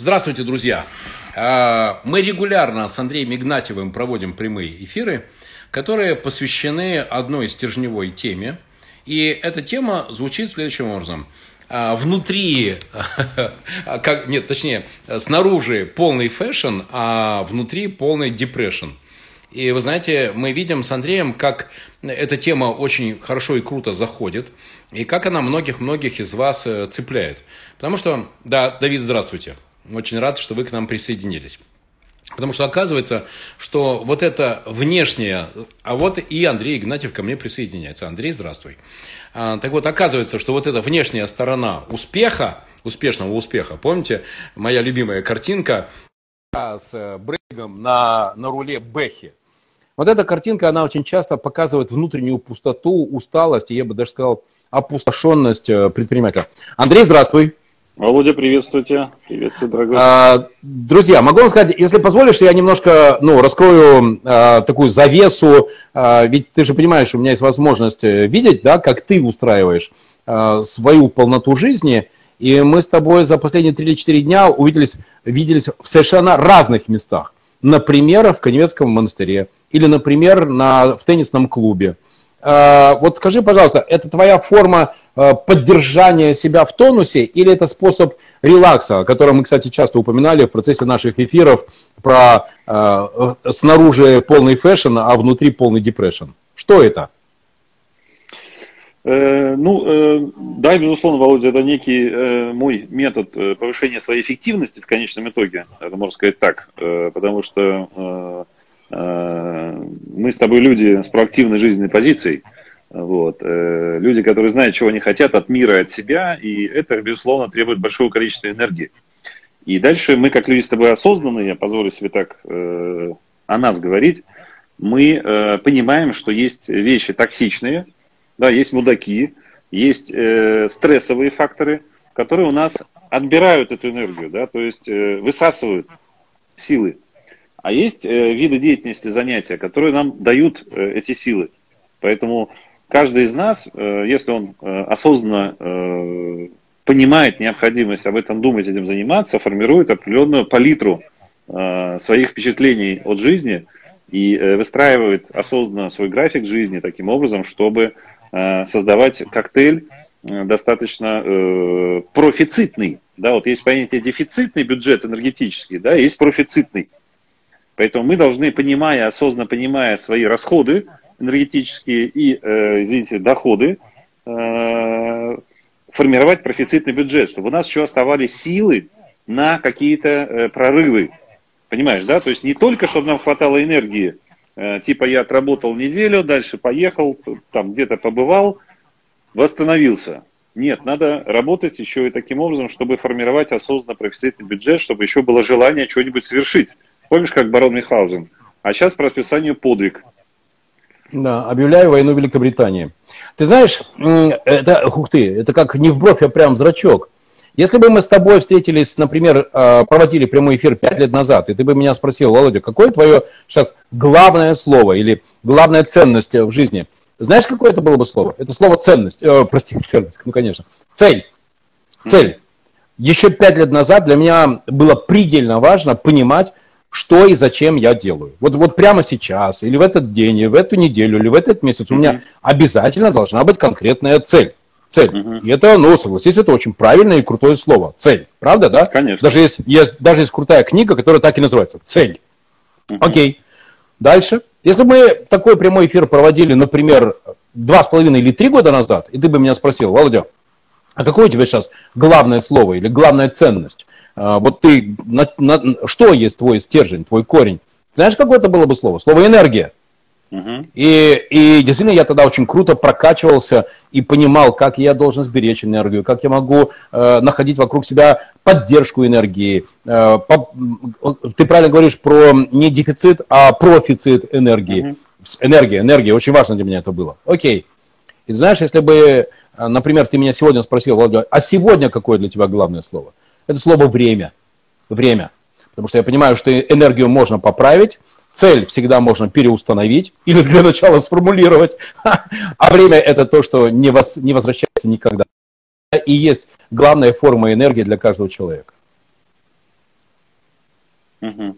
Здравствуйте, друзья! А, мы регулярно с Андреем Игнатьевым проводим прямые эфиры, которые посвящены одной стержневой теме. И эта тема звучит следующим образом. А, внутри, как, нет, точнее, снаружи полный fashion, а внутри полный depression. И вы знаете, мы видим с Андреем, как эта тема очень хорошо и круто заходит, и как она многих-многих из вас э, цепляет. Потому что, да, Давид, здравствуйте. Очень рад, что вы к нам присоединились. Потому что оказывается, что вот это внешнее, а вот и Андрей Игнатьев ко мне присоединяется. Андрей, здравствуй. А, так вот, оказывается, что вот эта внешняя сторона успеха, успешного успеха, помните, моя любимая картинка с э, Брейгом на, на руле Бэхи. Вот эта картинка, она очень часто показывает внутреннюю пустоту, усталость, и я бы даже сказал, опустошенность э, предпринимателя. Андрей, здравствуй. Володя, приветствуйте. Приветствую, дорогой. А, друзья, могу вам сказать, если позволишь, я немножко ну, раскрою а, такую завесу. А, ведь ты же понимаешь, у меня есть возможность э, видеть, да, как ты устраиваешь а, свою полноту жизни. И мы с тобой за последние 3 или 4 дня увиделись, виделись в совершенно разных местах. Например, в Коневецком монастыре или, например, на, в теннисном клубе. А, вот скажи, пожалуйста, это твоя форма а, поддержания себя в тонусе или это способ релакса, о котором мы, кстати, часто упоминали в процессе наших эфиров про э, снаружи полный fashion, а внутри полный depression? Что это? Э, ну, э, да, безусловно, Володя, это некий э, мой метод повышения своей эффективности в конечном итоге, это можно сказать так, потому что мы с тобой люди с проактивной жизненной позицией, вот, люди, которые знают, чего они хотят от мира, от себя, и это, безусловно, требует большого количества энергии. И дальше мы, как люди с тобой осознанные, я позволю себе так о нас говорить, мы понимаем, что есть вещи токсичные, да, есть мудаки, есть э, стрессовые факторы, которые у нас отбирают эту энергию, да, то есть э, высасывают силы. А есть э, виды деятельности, занятия, которые нам дают э, эти силы. Поэтому каждый из нас, э, если он осознанно понимает необходимость об этом думать, этим заниматься, формирует определенную палитру своих впечатлений от жизни и выстраивает осознанно свой график жизни таким образом, чтобы создавать коктейль достаточно профицитный. Да, вот есть понятие дефицитный бюджет энергетический, да, есть профицитный. Поэтому мы должны, понимая, осознанно понимая свои расходы энергетические и, э, извините, доходы, э, формировать профицитный бюджет, чтобы у нас еще оставались силы на какие-то э, прорывы. Понимаешь, да? То есть не только, чтобы нам хватало энергии Э, типа я отработал неделю, дальше поехал, там где-то побывал, восстановился. Нет, надо работать еще и таким образом, чтобы формировать осознанно профессиональный бюджет, чтобы еще было желание что-нибудь совершить. Помнишь, как барон Михаузен? А сейчас по расписанию подвиг. Да, объявляю войну Великобритании. Ты знаешь, это, ух ты, это как не в бровь, а прям зрачок. Если бы мы с тобой встретились, например, а, проводили прямой эфир пять лет назад, и ты бы меня спросил, Володя, какое твое сейчас главное слово или главная ценность в жизни? Знаешь, какое это было бы слово? Это слово ценность. Э, прости, ценность, ну, конечно. Цель. Цель. Еще пять лет назад для меня было предельно важно понимать, что и зачем я делаю. Вот, вот прямо сейчас, или в этот день, или в эту неделю, или в этот месяц у меня обязательно должна быть конкретная цель. Цель. Угу. И это, ну, согласись, это очень правильное и крутое слово. Цель. Правда, да? Конечно. Даже есть, есть, даже есть крутая книга, которая так и называется. Цель. Угу. Окей. Дальше. Если бы мы такой прямой эфир проводили, например, два с половиной или три года назад, и ты бы меня спросил, Володя, а какое у тебя сейчас главное слово или главная ценность? А, вот ты, на, на, что есть твой стержень, твой корень? Знаешь, какое это было бы слово? Слово энергия. И, и действительно я тогда очень круто прокачивался и понимал, как я должен сберечь энергию, как я могу э, находить вокруг себя поддержку энергии. Э, по, ты правильно говоришь про не дефицит, а профицит энергии. Угу. Энергия, энергия, очень важно для меня это было. Окей. И знаешь, если бы, э, например, ты меня сегодня спросил, Володя, а сегодня какое для тебя главное слово? Это слово время. Время. Потому что я понимаю, что энергию можно поправить, Цель всегда можно переустановить или для начала сформулировать, а время это то, что не, вос, не возвращается никогда. И есть главная форма энергии для каждого человека. Угу.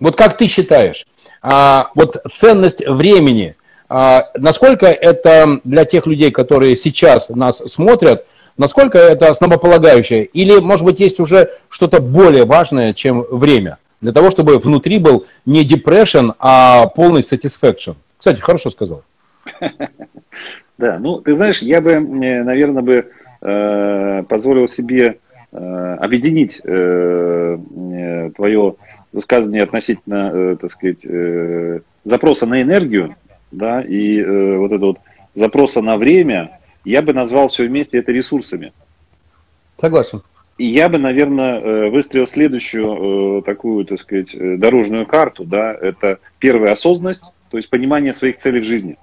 Вот как ты считаешь, а, вот ценность времени, а, насколько это для тех людей, которые сейчас нас смотрят, насколько это основополагающее? Или, может быть, есть уже что-то более важное, чем время? Для того, чтобы внутри был не depression, а полный satisfaction. Кстати, хорошо сказал. Да, ну, ты знаешь, я бы, наверное, бы э, позволил себе э, объединить э, твое высказывание относительно, э, так сказать, э, запроса на энергию, да, и э, вот это вот запроса на время, я бы назвал все вместе это ресурсами. Согласен. И я бы, наверное, э, выстроил следующую э, такую, так сказать, э, дорожную карту, да, это первая осознанность, то есть понимание своих целей в жизни.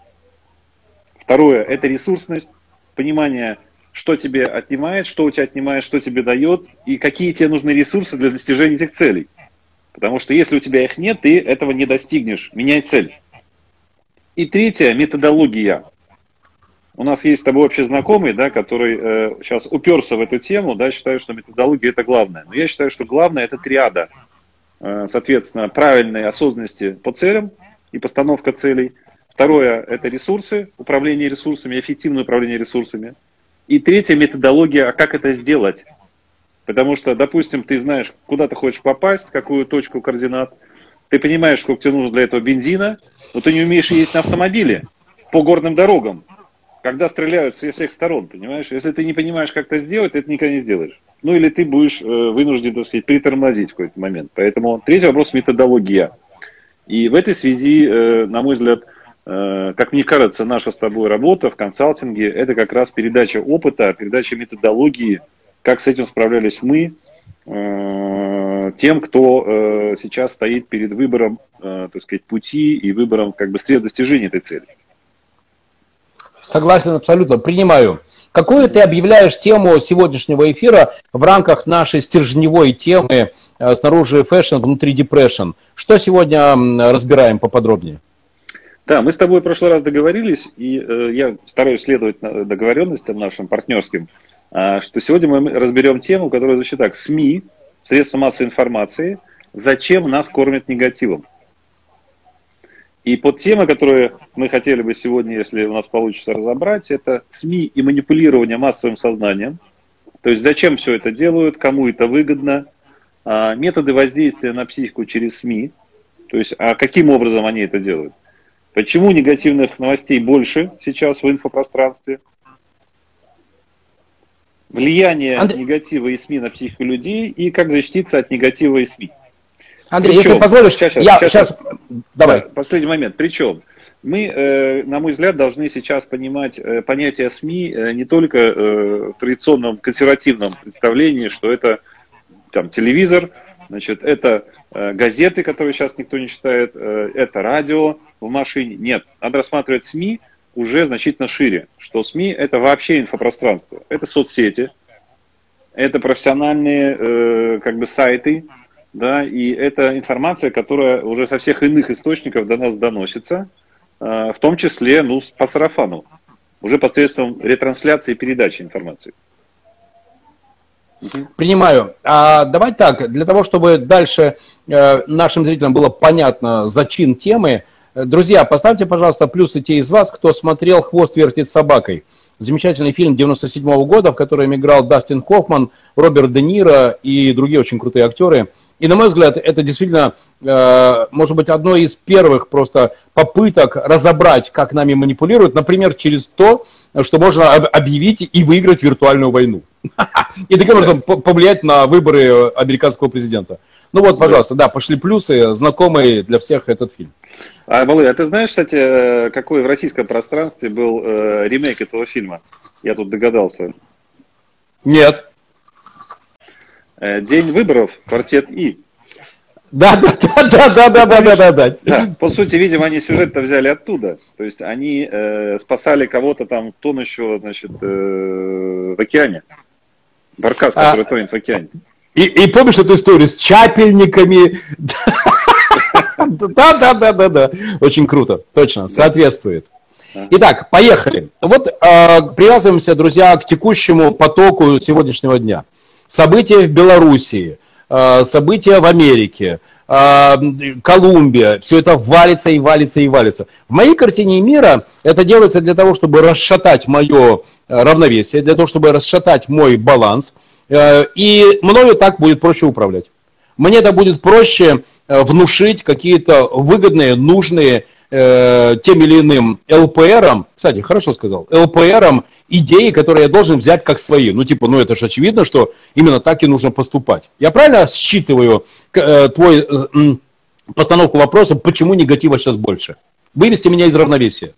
Второе – это ресурсность, понимание, что тебе отнимает, что у тебя отнимает, что тебе дает, и какие тебе нужны ресурсы для достижения этих целей. Потому что если у тебя их нет, ты этого не достигнешь. Меняй цель. И третье – методология. У нас есть с тобой общий знакомый, да, который э, сейчас уперся в эту тему, да, считаю, что методология это главное. Но я считаю, что главное это триада. Э, соответственно, правильной осознанности по целям и постановка целей. Второе – это ресурсы, управление ресурсами, эффективное управление ресурсами. И третье – методология, а как это сделать. Потому что, допустим, ты знаешь, куда ты хочешь попасть, какую точку координат, ты понимаешь, сколько тебе нужно для этого бензина, но ты не умеешь ездить на автомобиле по горным дорогам, когда стреляют со всех сторон, понимаешь? Если ты не понимаешь, как это сделать, ты это никогда не сделаешь. Ну или ты будешь э, вынужден, так сказать, притормозить в какой-то момент. Поэтому третий вопрос – методология. И в этой связи, э, на мой взгляд, э, как мне кажется, наша с тобой работа в консалтинге – это как раз передача опыта, передача методологии – как с этим справлялись мы, э, тем, кто э, сейчас стоит перед выбором, э, так сказать, пути и выбором как бы средств достижения этой цели. Согласен абсолютно, принимаю. Какую ты объявляешь тему сегодняшнего эфира в рамках нашей стержневой темы снаружи fashion, внутри depression? Что сегодня разбираем поподробнее? Да, мы с тобой в прошлый раз договорились, и э, я стараюсь следовать договоренностям нашим партнерским. А, что сегодня мы разберем тему, которая звучит так. СМИ, средства массовой информации, зачем нас кормят негативом? И под тема, которую мы хотели бы сегодня, если у нас получится разобрать, это СМИ и манипулирование массовым сознанием. То есть зачем все это делают, кому это выгодно, а, методы воздействия на психику через СМИ, то есть а каким образом они это делают. Почему негативных новостей больше сейчас в инфопространстве – влияние Андрей... негатива и СМИ на психику людей и как защититься от негатива и СМИ. Андрей, Причем, если позволишь, сейчас, сейчас, я сейчас, сейчас... Давай. Да, последний момент. Причем мы, э, на мой взгляд, должны сейчас понимать э, понятие СМИ э, не только в традиционном консервативном представлении, что это там, телевизор, значит, это газеты, которые сейчас никто не читает, это радио в машине. Нет, надо рассматривать СМИ – уже значительно шире, что СМИ это вообще инфопространство, это соцсети, это профессиональные как бы сайты, да, и это информация, которая уже со всех иных источников до нас доносится, э, в том числе, ну, по сарафану, уже посредством ретрансляции и передачи информации. Принимаю. А давай так, для того, чтобы дальше э, нашим зрителям было понятно зачин темы, Друзья, поставьте, пожалуйста, плюсы те из вас, кто смотрел «Хвост вертит собакой». Замечательный фильм 97 -го года, в котором играл Дастин Хоффман, Роберт Де Ниро и другие очень крутые актеры. И, на мой взгляд, это действительно, э, может быть, одно из первых просто попыток разобрать, как нами манипулируют, например, через то, что можно объявить и выиграть виртуальную войну. И таким образом повлиять на выборы американского президента. Ну вот, пожалуйста, да, пошли плюсы, знакомый для всех этот фильм. А, Володя, а ты знаешь, кстати, э, какой в российском пространстве был э, ремейк этого фильма? Я тут догадался. Нет. Э, День выборов, квартет И. Да, да, да, да, да, да, да, да, да. да. По сути, видимо, они сюжет-то взяли оттуда. То есть они э, спасали кого-то там тонущего, значит, э, в океане. Баркас, который а, тонет в океане. И, и помнишь эту историю с чапельниками? Да, да, да, да, да. Очень круто, точно, соответствует. Итак, поехали. Вот э, привязываемся, друзья, к текущему потоку сегодняшнего дня. События в Белоруссии. события в Америке, Колумбия, все это валится и валится и валится. В моей картине мира это делается для того, чтобы расшатать мое равновесие, для того, чтобы расшатать мой баланс, и мною так будет проще управлять. Мне это будет проще внушить какие-то выгодные, нужные э, тем или иным ЛПРом, кстати, хорошо сказал, ЛПРом идеи, которые я должен взять как свои. Ну, типа, ну это же очевидно, что именно так и нужно поступать. Я правильно считываю э, твой э, постановку вопроса, почему негатива сейчас больше? Вывести меня из равновесия.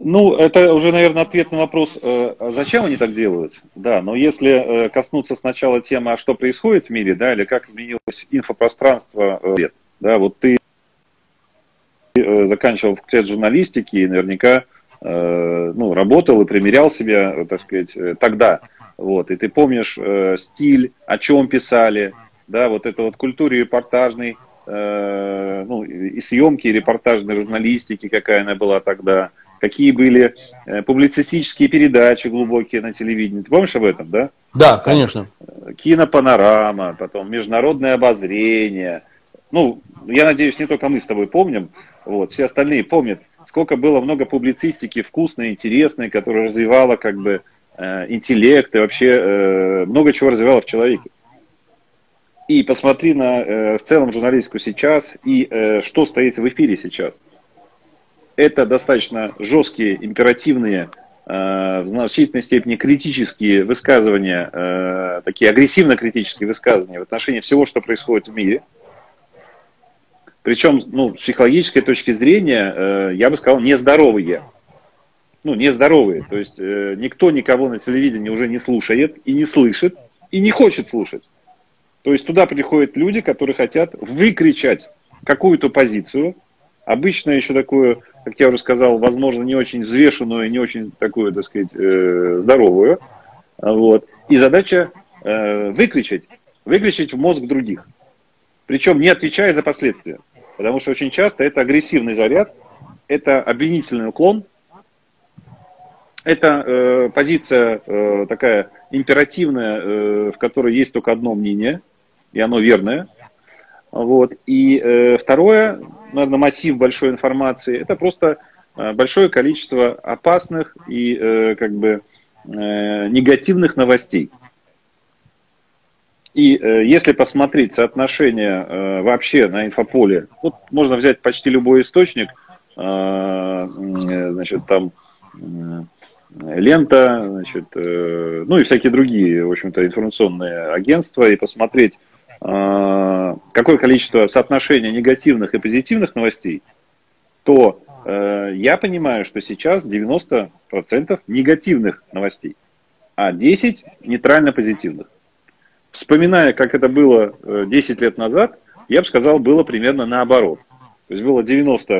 Ну, это уже, наверное, ответ на вопрос, э, а зачем они так делают. Да, но если э, коснуться сначала темы, а что происходит в мире, да, или как изменилось инфопространство, э, да, вот ты заканчивал факультет журналистики и наверняка э, ну, работал и примерял себя, так сказать, э, тогда. Вот, и ты помнишь э, стиль, о чем писали, да, вот это вот культуре репортажной, э, ну, и съемки, и репортажной журналистики, какая она была тогда, какие были э, публицистические передачи глубокие на телевидении. Ты помнишь об этом, да? Да, конечно. Кинопанорама, потом международное обозрение. Ну, я надеюсь, не только мы с тобой помним, вот, все остальные помнят, сколько было много публицистики вкусной, интересной, которая развивала как бы э, интеллект и вообще э, много чего развивала в человеке. И посмотри на э, в целом журналистику сейчас и что стоит в эфире сейчас. Это достаточно жесткие, императивные, в значительной степени критические высказывания, такие агрессивно-критические высказывания в отношении всего, что происходит в мире – причем, ну, с психологической точки зрения, э, я бы сказал, нездоровые. Ну, нездоровые. То есть э, никто никого на телевидении уже не слушает и не слышит, и не хочет слушать. То есть туда приходят люди, которые хотят выкричать какую-то позицию, обычно еще такую, как я уже сказал, возможно, не очень взвешенную, не очень такую, так сказать, э, здоровую. Вот. И задача выкричать, выкричать в мозг других. Причем не отвечая за последствия. Потому что очень часто это агрессивный заряд, это обвинительный уклон, это э, позиция э, такая императивная, э, в которой есть только одно мнение, и оно верное. Вот. И э, второе, наверное, массив большой информации, это просто э, большое количество опасных и э, как бы э, негативных новостей. И э, если посмотреть соотношение э, вообще на инфополе, вот можно взять почти любой источник, э, значит, там э, лента, значит, э, ну и всякие другие, в общем-то, информационные агентства, и посмотреть, э, какое количество соотношения негативных и позитивных новостей, то э, я понимаю, что сейчас 90% негативных новостей, а 10% нейтрально позитивных вспоминая, как это было 10 э, лет назад, я бы сказал, было примерно наоборот. То есть было 90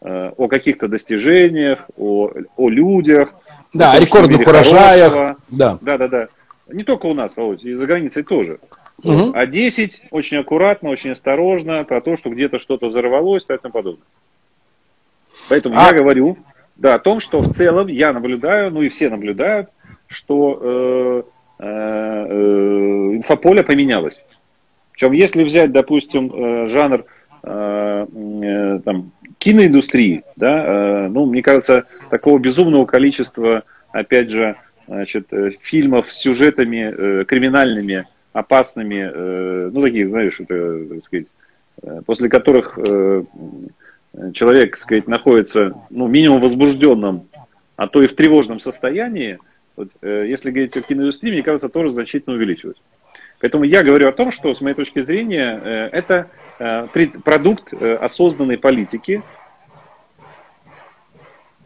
э, о каких-то достижениях, о, о людях. Да, о, том, рекордных урожаях. Да. да, да, да. Не только у нас, Володь, и за границей тоже. Угу. А 10 очень аккуратно, очень осторожно про то, что где-то что-то взорвалось и тому подобное. Поэтому а... я говорю да, о том, что в целом я наблюдаю, ну и все наблюдают, что э, инфополе поменялось. Причем, если взять, допустим, э, жанр там, киноиндустрии, да, ну, мне кажется, такого безумного количества, опять же, значит, фильмов с сюжетами криминальными, опасными, ну, таких, знаешь, это, так сказать, после которых человек, так сказать, находится, ну, минимум возбужденном, а то и в тревожном состоянии, вот, э, если говорить о киноиндустрии, мне кажется, тоже значительно увеличилось. Поэтому я говорю о том, что, с моей точки зрения, э, это э, продукт осознанной политики,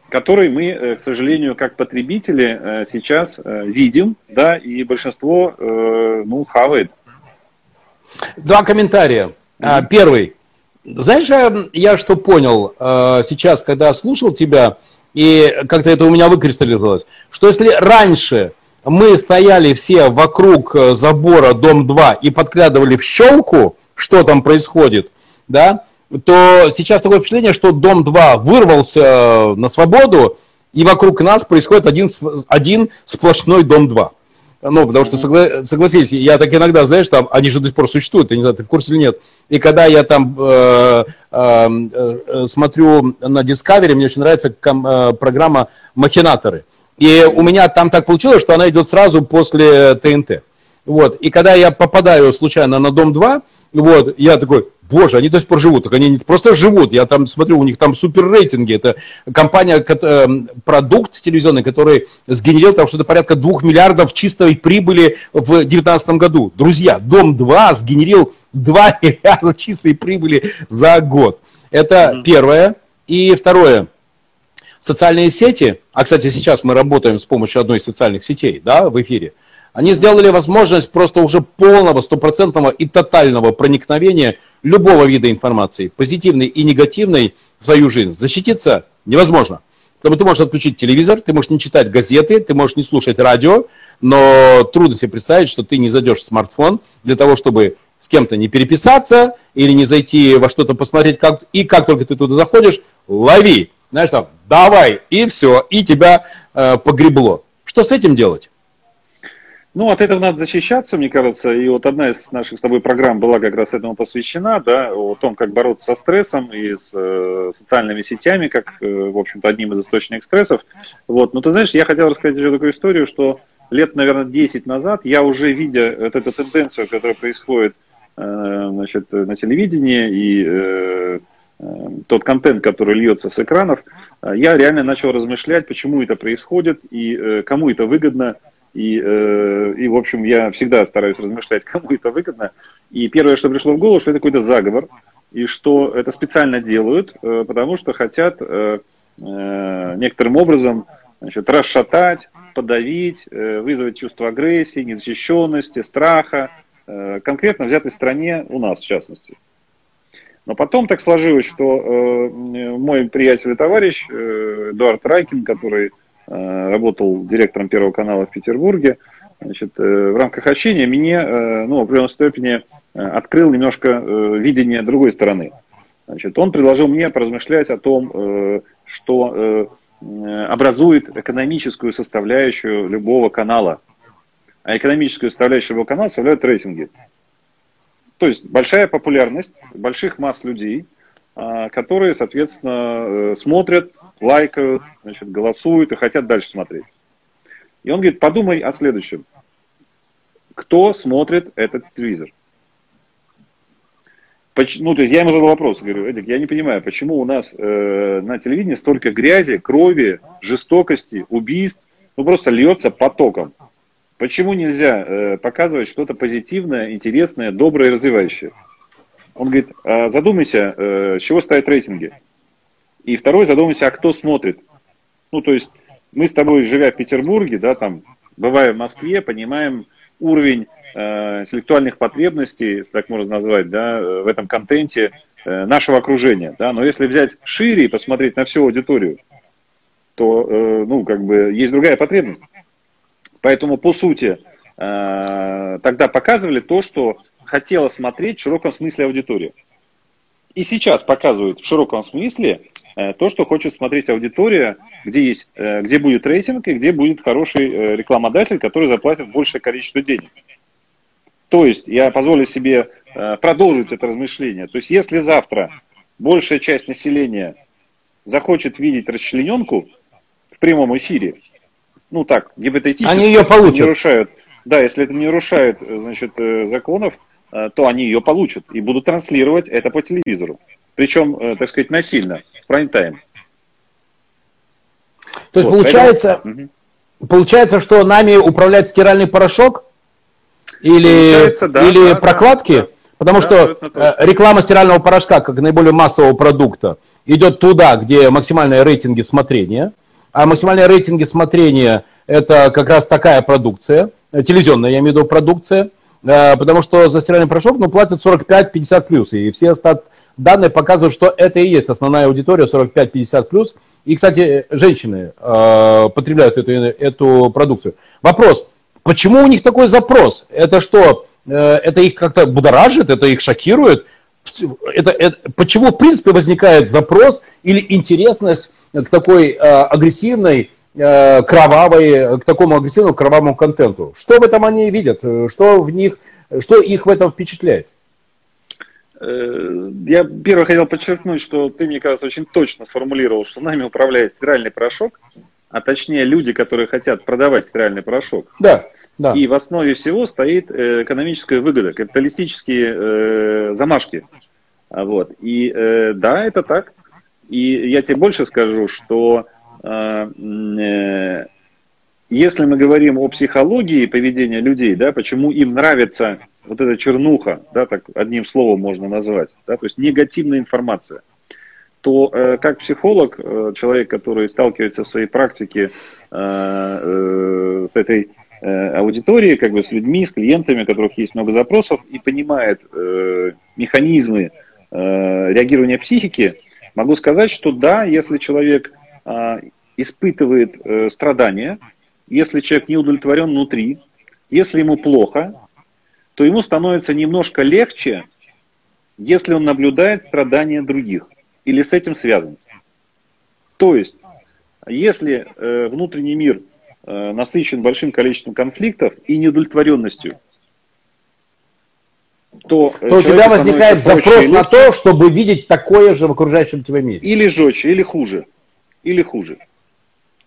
который мы, к сожалению, как потребители сейчас видим, да, и большинство, ну, хавает. Два комментария. Mm-hmm. Первый. Знаешь, я что понял сейчас, когда слушал тебя, и как-то это у меня выкристаллизовалось, что если раньше мы стояли все вокруг э, забора Дом-2 и подглядывали в щелку, что там происходит, да, то сейчас такое впечатление, что Дом-2 вырвался э, на свободу, и вокруг нас происходит один, один сплошной Дом-2. Ну, потому что, согла- согласись, я так иногда, знаешь, там, они же до сих пор существуют, я не знаю, ты в курсе или нет. И когда я там э, э, э, смотрю на Discovery, мне очень нравится ком- э, программа «Махинаторы». И у меня там так получилось, что она идет сразу после ТНТ. Вот. И когда я попадаю случайно на Дом-2, вот, я такой, боже, они до сих пор живут. Так они не просто живут, я там смотрю, у них там супер рейтинги. Это компания, э, продукт телевизионный, который сгенерил там что-то порядка 2 миллиардов чистой прибыли в 2019 году. Друзья, Дом-2 сгенерил 2 миллиарда чистой прибыли за год. Это mm-hmm. первое. И второе, социальные сети, а, кстати, сейчас мы работаем с помощью одной из социальных сетей, да, в эфире, они сделали возможность просто уже полного, стопроцентного и тотального проникновения любого вида информации, позитивной и негативной, в свою жизнь. Защититься невозможно. Потому ты можешь отключить телевизор, ты можешь не читать газеты, ты можешь не слушать радио, но трудно себе представить, что ты не зайдешь в смартфон для того, чтобы с кем-то не переписаться или не зайти во что-то посмотреть, как, и как только ты туда заходишь, лови, знаешь, там, давай, и все, и тебя э, погребло. Что с этим делать? Ну, от этого надо защищаться, мне кажется. И вот одна из наших с тобой программ была как раз этому посвящена, да, о том, как бороться со стрессом и с э, социальными сетями, как, э, в общем-то, одним из источников стрессов. Вот. Но ты знаешь, я хотел рассказать еще такую историю, что лет, наверное, 10 назад я уже видя вот эту тенденцию, которая происходит э, значит, на телевидении и э, э, тот контент, который льется с экранов, э, я реально начал размышлять, почему это происходит и э, кому это выгодно, и, э, и, в общем, я всегда стараюсь размышлять, кому это выгодно. И первое, что пришло в голову, что это какой-то заговор, и что это специально делают, э, потому что хотят э, некоторым образом значит, расшатать, подавить, вызвать чувство агрессии, незащищенности, страха, конкретно взятой стране, у нас в частности. Но потом так сложилось, что мой приятель и товарищ Эдуард Райкин, который Э, работал директором Первого канала в Петербурге. Значит, э, в рамках общения мне э, ну, в определенной степени открыл немножко видение другой стороны. Значит, он предложил мне поразмышлять о том, что образует экономическую составляющую любого канала. А экономическую составляющую любого канала составляют рейтинги. То есть большая популярность больших масс людей, которые, соответственно, смотрят лайкают, значит, голосуют и хотят дальше смотреть. И он говорит, подумай о следующем. Кто смотрит этот телевизор? Ну, то есть я ему задал вопрос, говорю, Эдик, я не понимаю, почему у нас э, на телевидении столько грязи, крови, жестокости, убийств, ну просто льется потоком. Почему нельзя э, показывать что-то позитивное, интересное, доброе, развивающее? Он говорит, а задумайся, э, с чего ставят рейтинги. И второй, задумайся, а кто смотрит. Ну, то есть мы с тобой, живя в Петербурге, да, там, бывая в Москве, понимаем уровень э, интеллектуальных потребностей, если так можно назвать, да, в этом контенте э, нашего окружения. Да. Но если взять шире и посмотреть на всю аудиторию, то, э, ну, как бы, есть другая потребность. Поэтому, по сути, э, тогда показывали то, что хотела смотреть в широком смысле аудитория. И сейчас показывают в широком смысле то, что хочет смотреть аудитория, где, есть, э, где будет рейтинг и где будет хороший э, рекламодатель, который заплатит большее количество денег. То есть я позволю себе продолжить это размышление. То есть если завтра большая часть населения захочет видеть расчлененку в прямом эфире, ну так, гипотетически, они ее получат. Не нарушают, да, если это не нарушает значит, законов, то они ее получат и будут транслировать это по телевизору причем, э, так сказать, насильно, в прайм-тайм. То есть вот, получается, поэтому... получается, что нами управляет стиральный порошок или, да, или да, прокладки? Да, Потому да, что э, реклама стирального порошка, как наиболее массового продукта, идет туда, где максимальные рейтинги смотрения. А максимальные рейтинги смотрения это как раз такая продукция, э, телевизионная, я имею в виду продукция, потому что за стиральный порошок ну, платят 45-50 плюс, и все остат, данные показывают, что это и есть основная аудитория 45-50 плюс. И, кстати, женщины э, потребляют эту, эту продукцию. Вопрос, почему у них такой запрос? Это что, э, это их как-то будоражит, это их шокирует? Это, это, почему, в принципе, возникает запрос или интересность к такой э, агрессивной, э, кровавой, к такому агрессивному кровавому контенту. Что в этом они видят? Что в них, что их в этом впечатляет? Э, я первое хотел подчеркнуть, что ты, мне кажется, очень точно сформулировал, что нами управляет стиральный порошок, а точнее люди, которые хотят продавать стиральный порошок. Да. Да. И в основе всего стоит э, экономическая выгода, капиталистические э, замашки. А вот. И э, да, это так. И я тебе больше скажу, что э, если мы говорим о психологии поведения людей, да, почему им нравится вот эта чернуха, да, так одним словом можно назвать, да, то есть негативная информация, то э, как психолог, э, человек, который сталкивается в своей практике э, э, с этой э, аудиторией, как бы с людьми, с клиентами, у которых есть много запросов, и понимает э, механизмы э, реагирования психики, могу сказать, что да, если человек э, испытывает э, страдания, если человек не удовлетворен внутри, если ему плохо, то ему становится немножко легче, если он наблюдает страдания других или с этим связан. То есть, если э, внутренний мир э, насыщен большим количеством конфликтов и неудовлетворенностью, то, то у тебя возникает запрос на то, чтобы видеть такое же в окружающем тебя мире. Или жестче, или хуже. Или хуже.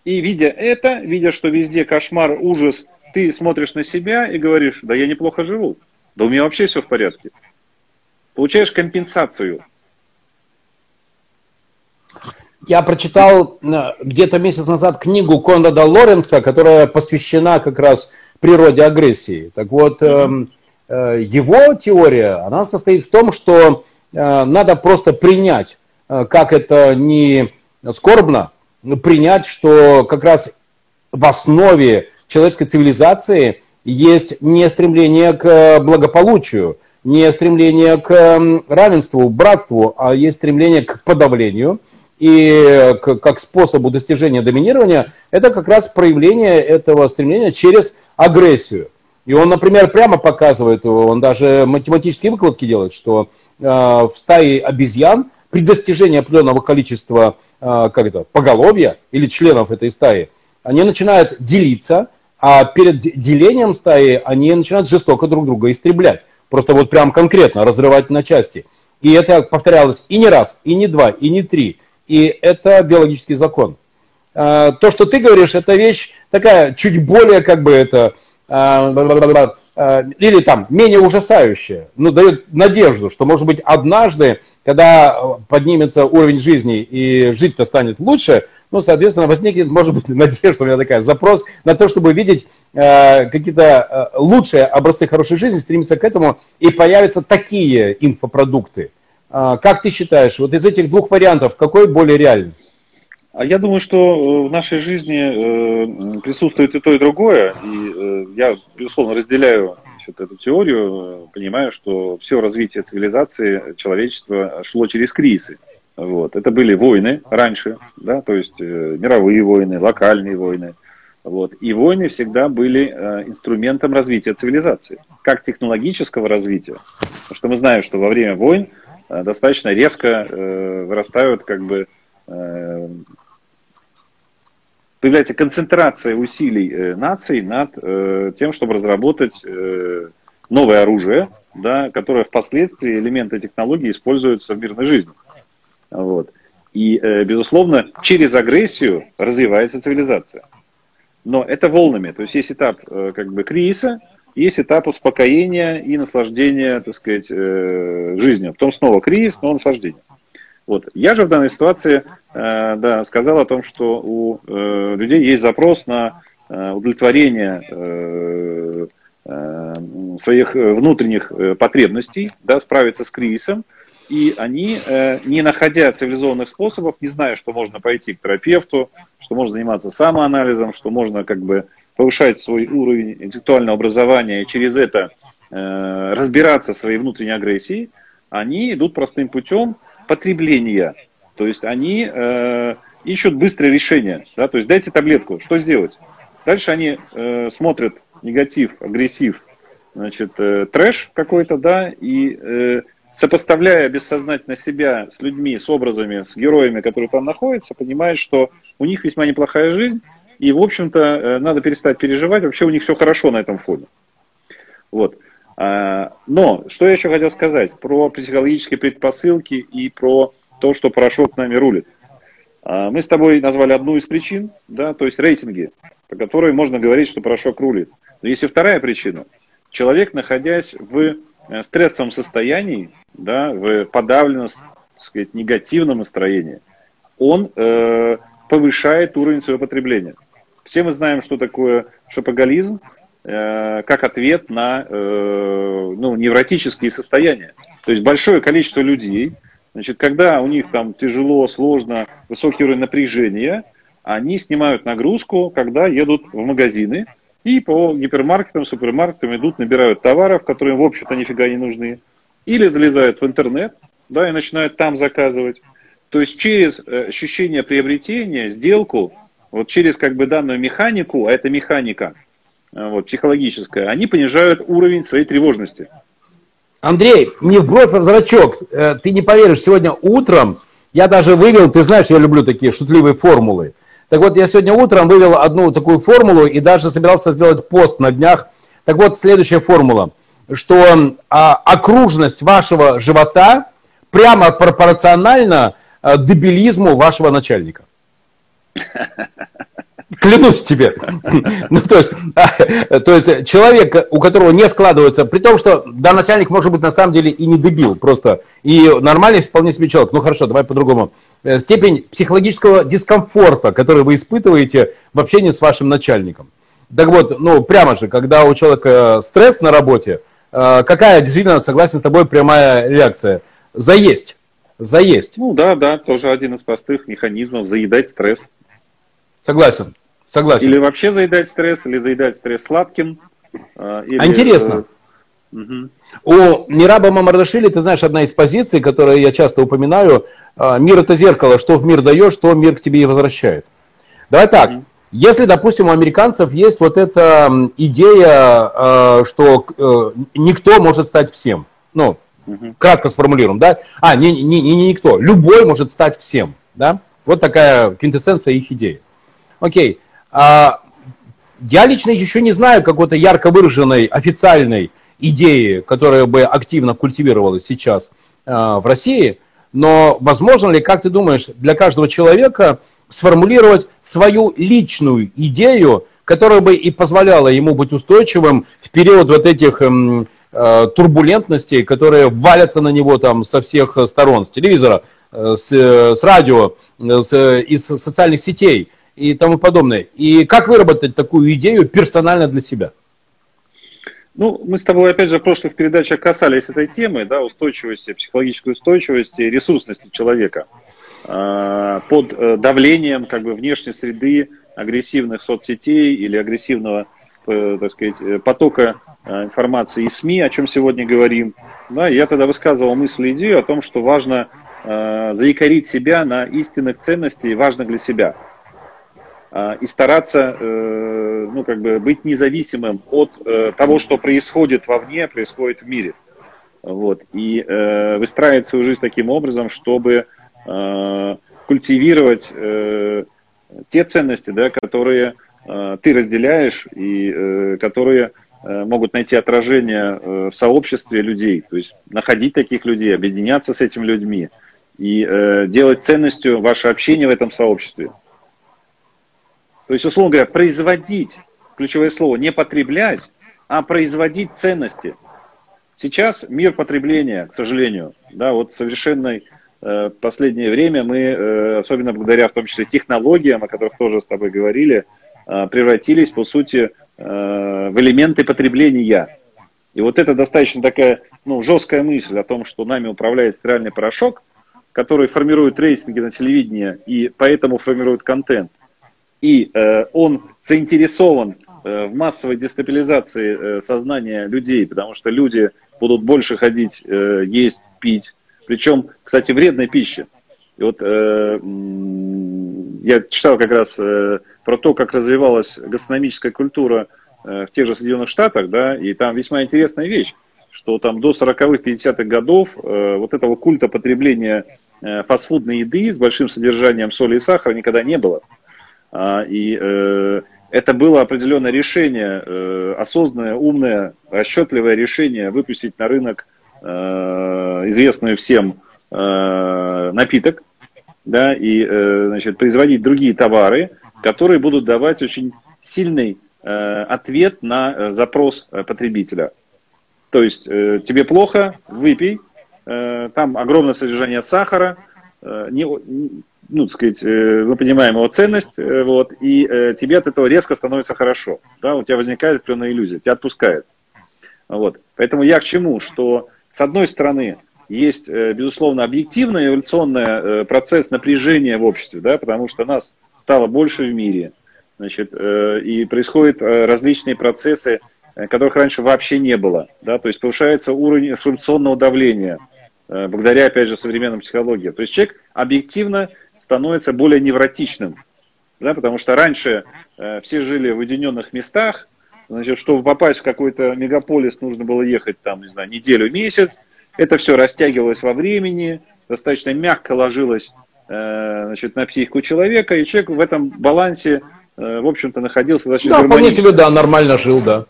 И видя это, видя, что везде кошмар, ужас, ты смотришь на себя и говоришь, да я неплохо живу, да у меня вообще все в порядке. Получаешь компенсацию. Я прочитал э, где-то месяц назад книгу Конрада Лоренца, которая посвящена как раз природе агрессии. Так вот, mm-hmm. его теория, она состоит в том, что надо просто принять, как это не скорбно, принять, что как раз в основе человеческой цивилизации есть не стремление к благополучию, не стремление к равенству, братству, а есть стремление к подавлению. И как способу достижения доминирования, это как раз проявление этого стремления через агрессию. И он, например, прямо показывает, он даже математические выкладки делает, что э, в стае обезьян при достижении определенного количества а, как это, поголовья или членов этой стаи, они начинают делиться, а перед делением стаи они начинают жестоко друг друга истреблять. Просто вот прям конкретно разрывать на части. И это повторялось и не раз, и не два, и не три. И это биологический закон. А, то, что ты говоришь, это вещь такая чуть более как бы это а, или там менее ужасающая, но дает надежду, что может быть однажды когда э, поднимется уровень жизни и жить-то станет лучше, ну, соответственно, возникнет, может быть, надежда у меня такая, запрос на то, чтобы видеть э, какие-то э, лучшие образцы хорошей жизни, стремиться к этому, и появятся такие инфопродукты. Э, как ты считаешь, вот из этих двух вариантов, какой более реальный? А я думаю, что э, в нашей жизни присутствует и то, и другое. И я, безусловно, разделяю эту теорию, понимаю, что все развитие цивилизации человечества шло через кризисы. Вот. Это были войны раньше, да, то есть э, мировые войны, локальные войны. Вот. И войны всегда были э, инструментом развития цивилизации, как технологического развития. Потому что мы знаем, что во время войн э, достаточно резко э, вырастают как бы э, появляется концентрация усилий э, наций над э, тем, чтобы разработать э, новое оружие, да, которое впоследствии элементы технологии используются в мирной жизни. Вот. И, безусловно, через агрессию развивается цивилизация. Но это волнами. То есть есть этап как бы кризиса, есть этап успокоения и наслаждения, так сказать, жизнью. Потом снова кризис, но наслаждение. Вот. Я же в данной ситуации э, да, сказал о том, что у э, людей есть запрос на э, удовлетворение э, э, своих внутренних э, потребностей, да, справиться с кризисом, и они, э, не находя цивилизованных способов, не зная, что можно пойти к терапевту, что можно заниматься самоанализом, что можно как бы повышать свой уровень интеллектуального образования и через это э, разбираться в своей внутренней агрессии, они идут простым путем потребления. То есть они э, ищут быстрое решение. Да? То есть дайте таблетку, что сделать? Дальше они э, смотрят негатив, агрессив, значит, э, трэш какой-то, да, и э, сопоставляя бессознательно себя с людьми, с образами, с героями, которые там находятся, понимают, что у них весьма неплохая жизнь, И, в общем-то, надо перестать переживать, вообще у них все хорошо на этом фоне. Вот. А, но, что я еще хотел сказать про психологические предпосылки и про то, что порошок нами рулит. А, мы с тобой назвали одну из причин, да, то есть рейтинги, по которой можно говорить, что порошок рулит. Но есть вторая причина. Человек, находясь в э, стрессовом состоянии, да, в подавленном, так сказать, негативном настроении, он э, повышает уровень своего потребления. Все мы знаем, что такое шопоголизм, как ответ на э, ну, невротические состояния. То есть большое количество людей, значит, когда у них там тяжело, сложно, высокий уровень напряжения, они снимают нагрузку, когда едут в магазины и по гипермаркетам, супермаркетам идут, набирают товаров, которые в общем-то нифига не нужны, или залезают в интернет, да, и начинают там заказывать. То есть через э, ощущение приобретения, сделку, вот через как бы данную механику, а это механика – Э, вот, психологическое, они понижают уровень своей тревожности. Андрей, не в бровь, а в зрачок. Э, ты не поверишь, сегодня утром я даже вывел, ты знаешь, я люблю такие шутливые формулы. Так вот, я сегодня утром вывел одну такую формулу и даже собирался сделать пост на днях. Так вот, следующая формула, что а, окружность вашего живота прямо пропорциональна а, дебилизму вашего начальника. Клянусь тебе. Ну, то есть, то есть человек, у которого не складывается, при том, что да, начальник может быть на самом деле и не дебил, просто и нормальный вполне себе человек. Ну хорошо, давай по-другому. Э, степень психологического дискомфорта, который вы испытываете в общении с вашим начальником. Так вот, ну прямо же, когда у человека стресс на работе, э, какая действительно, согласен с тобой, прямая реакция? Заесть. Заесть. Ну да, да, тоже один из простых механизмов заедать стресс. Согласен. Согласен. Или вообще заедать стресс, или заедать стресс сладким. А, или, а интересно. Угу. У Мираба Мамардашвили, ты знаешь, одна из позиций, которую я часто упоминаю, а, мир это зеркало, что в мир даешь, что мир к тебе и возвращает. Давай так, угу. если, допустим, у американцев есть вот эта идея, что э, никто может стать всем, ну, угу. кратко сформулируем, да? А, не, не, не, не никто, любой может стать всем, да? Вот такая квинтэссенция их идеи. Окей, я лично еще не знаю какой-то ярко выраженной официальной идеи, которая бы активно культивировалась сейчас а, в России, но возможно ли, как ты думаешь, для каждого человека сформулировать свою личную идею, которая бы и позволяла ему быть устойчивым в период вот этих эм, э, турбулентностей, которые валятся на него там со всех сторон, с телевизора, э, с, э, с радио, с, из социальных сетей – и тому подобное. И как выработать такую идею персонально для себя? Ну, мы с тобой, опять же, в прошлых передачах касались этой темы, да, устойчивости, психологической устойчивости, ресурсности человека а, под э, давлением как бы внешней среды, агрессивных соцсетей или агрессивного, э, так сказать, э, потока информации из СМИ, о чем сегодня говорим. Да, я тогда высказывал мысль и идею о том, что важно заикарить себя на истинных ценностей, важных для себя. А, и стараться э, ну, как бы быть независимым от э, того, что происходит вовне, происходит в мире. Вот. И э, выстраивать свою жизнь таким образом, чтобы культивировать те ценности, да, которые ты разделяешь и которые могут найти отражение в сообществе людей. То есть находить таких людей, объединяться с этими людьми и делать ценностью ваше общение в этом сообществе. То есть, условно говоря, производить, ключевое слово, не потреблять, а производить ценности. Сейчас мир потребления, к сожалению, да, вот совершенной э, последнее время мы, э, особенно благодаря в том числе технологиям, о которых тоже с тобой говорили, э, превратились, по сути, э, в элементы потребления. И вот это достаточно такая ну, жесткая мысль о том, что нами управляет стиральный порошок, который формирует рейтинги на телевидении и поэтому формирует контент и э, он заинтересован э, в массовой дестабилизации э, сознания людей, потому что люди будут больше ходить, э, есть, пить, причем, кстати, вредной пищи. И вот э, я читал как раз э, про то, как развивалась гастрономическая культура э, в тех же Соединенных Штатах, да, и там весьма интересная вещь, что там до 40-х, 50-х годов э, вот этого культа потребления э, фастфудной еды с большим содержанием соли и сахара никогда не было. А, и э, это было определенное решение, э, осознанное, умное, расчетливое решение выпустить на рынок э, известную всем напиток, да, и значит, производить другие товары, которые будут давать очень сильный ответ на запрос потребителя. То есть тебе плохо, выпей, там огромное содержание сахара, не, ну, так сказать, э, мы понимаем его ценность, э, вот, и э, тебе от этого резко становится хорошо, да, у тебя возникает определенная иллюзия, тебя отпускает. Вот. Поэтому я к чему, что с одной стороны есть, безусловно, объективный эволюционный процесс напряжения в обществе, да, потому что нас стало больше в мире, значит, и происходят различные процессы, которых раньше вообще не было, да, то есть повышается уровень информационного давления, благодаря, опять же, современной психологии. То есть человек объективно становится более невротичным. Да, потому что раньше э, все жили в уединенных местах, значит, чтобы попасть в какой-то мегаполис, нужно было ехать там, не знаю, неделю, месяц. Это все растягивалось во времени, достаточно мягко ложилось э, значит, на психику человека, и человек в этом балансе, э, в общем-то, находился достаточно Да, вполне себе, да, нормально жил, да.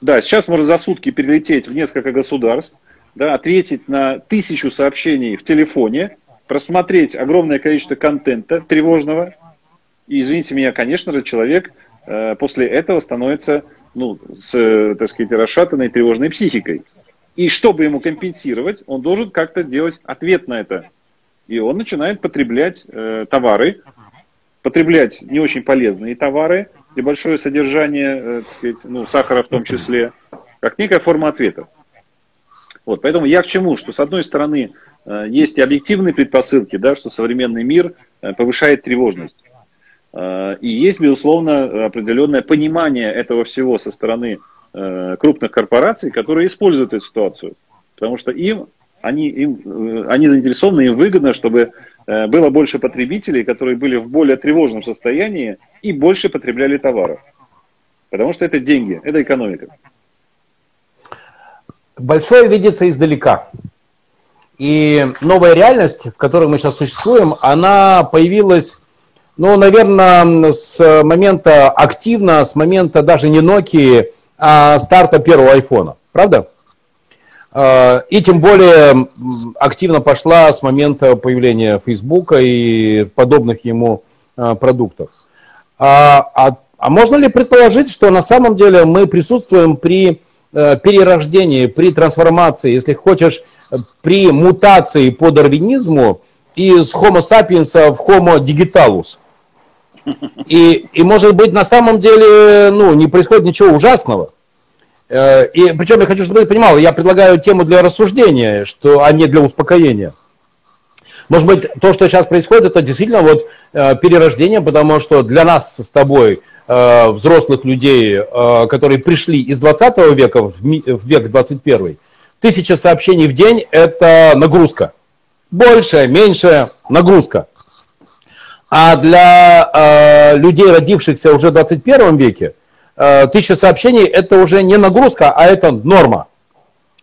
Да, сейчас можно за сутки перелететь в несколько государств, да, ответить на тысячу сообщений в телефоне, просмотреть огромное количество контента тревожного. И, извините меня, конечно же, человек э, после этого становится, ну, с, э, так сказать, расшатанной тревожной психикой. И чтобы ему компенсировать, он должен как-то делать ответ на это. И он начинает потреблять э, товары, потреблять не очень полезные товары, где большое содержание, э, так сказать, ну, сахара в том числе, как некая форма ответа. Вот, поэтому я к чему? Что с одной стороны есть и объективные предпосылки, да, что современный мир э, повышает тревожность. Э, и есть, безусловно, определенное понимание этого всего со стороны крупных корпораций, которые используют эту ситуацию. Потому что им, они, им, они заинтересованы, им выгодно, чтобы было больше потребителей, которые были в более тревожном состоянии и больше потребляли товаров. Потому что это деньги, это экономика. Большое видится издалека. И новая реальность, в которой мы сейчас существуем, она появилась, ну, наверное, с момента активно, с момента даже не Nokia, а старта первого айфона. Правда? А, и тем более активно пошла с момента появления Фейсбука и подобных ему а, продуктов. А, а, а можно ли предположить, что на самом деле мы присутствуем при перерождении, при трансформации, если хочешь, при мутации по дарвинизму из Homo sapiens в Homo digitalus. И, и может быть на самом деле ну, не происходит ничего ужасного. Э, и причем я хочу, чтобы ты понимал, я предлагаю тему для рассуждения, что, а не для успокоения. Может быть, то, что сейчас происходит, это действительно вот э, перерождение, потому что для нас с тобой, э, взрослых людей, которые пришли из 20 века в век 21, Тысяча сообщений в день – это нагрузка. Большая, меньшая нагрузка. А для э, людей, родившихся уже в 21 веке, э, тысяча сообщений – это уже не нагрузка, а это норма.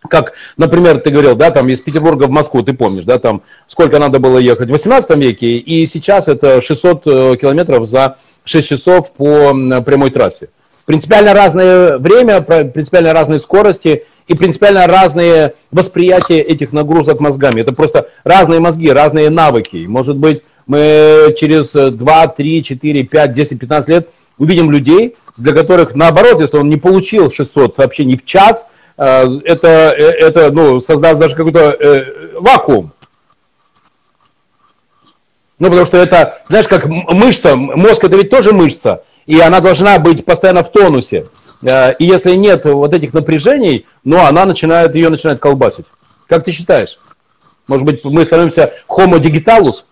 Как, например, ты говорил, да, там из Петербурга в Москву, ты помнишь, да, там сколько надо было ехать в 18 веке, и сейчас это 600 э, километров за 6 часов по прямой трассе. Принципиально разное время, принципиально разные скорости – и принципиально разные восприятия этих нагрузок мозгами. Это просто разные мозги, разные навыки. Может быть, мы через 2, 3, 4, 5, 10, 15 лет увидим людей, для которых наоборот, если он не получил 600 сообщений в час, это, э, это ну, создаст даже какой-то э, вакуум. Ну, потому что это, знаешь, как мышца, мозг это ведь тоже мышца, и она должна быть постоянно в тонусе. Э, и если нет вот этих напряжений, ну, она начинает, ее начинает колбасить. Как ты считаешь? Может быть, мы становимся homo digitalus?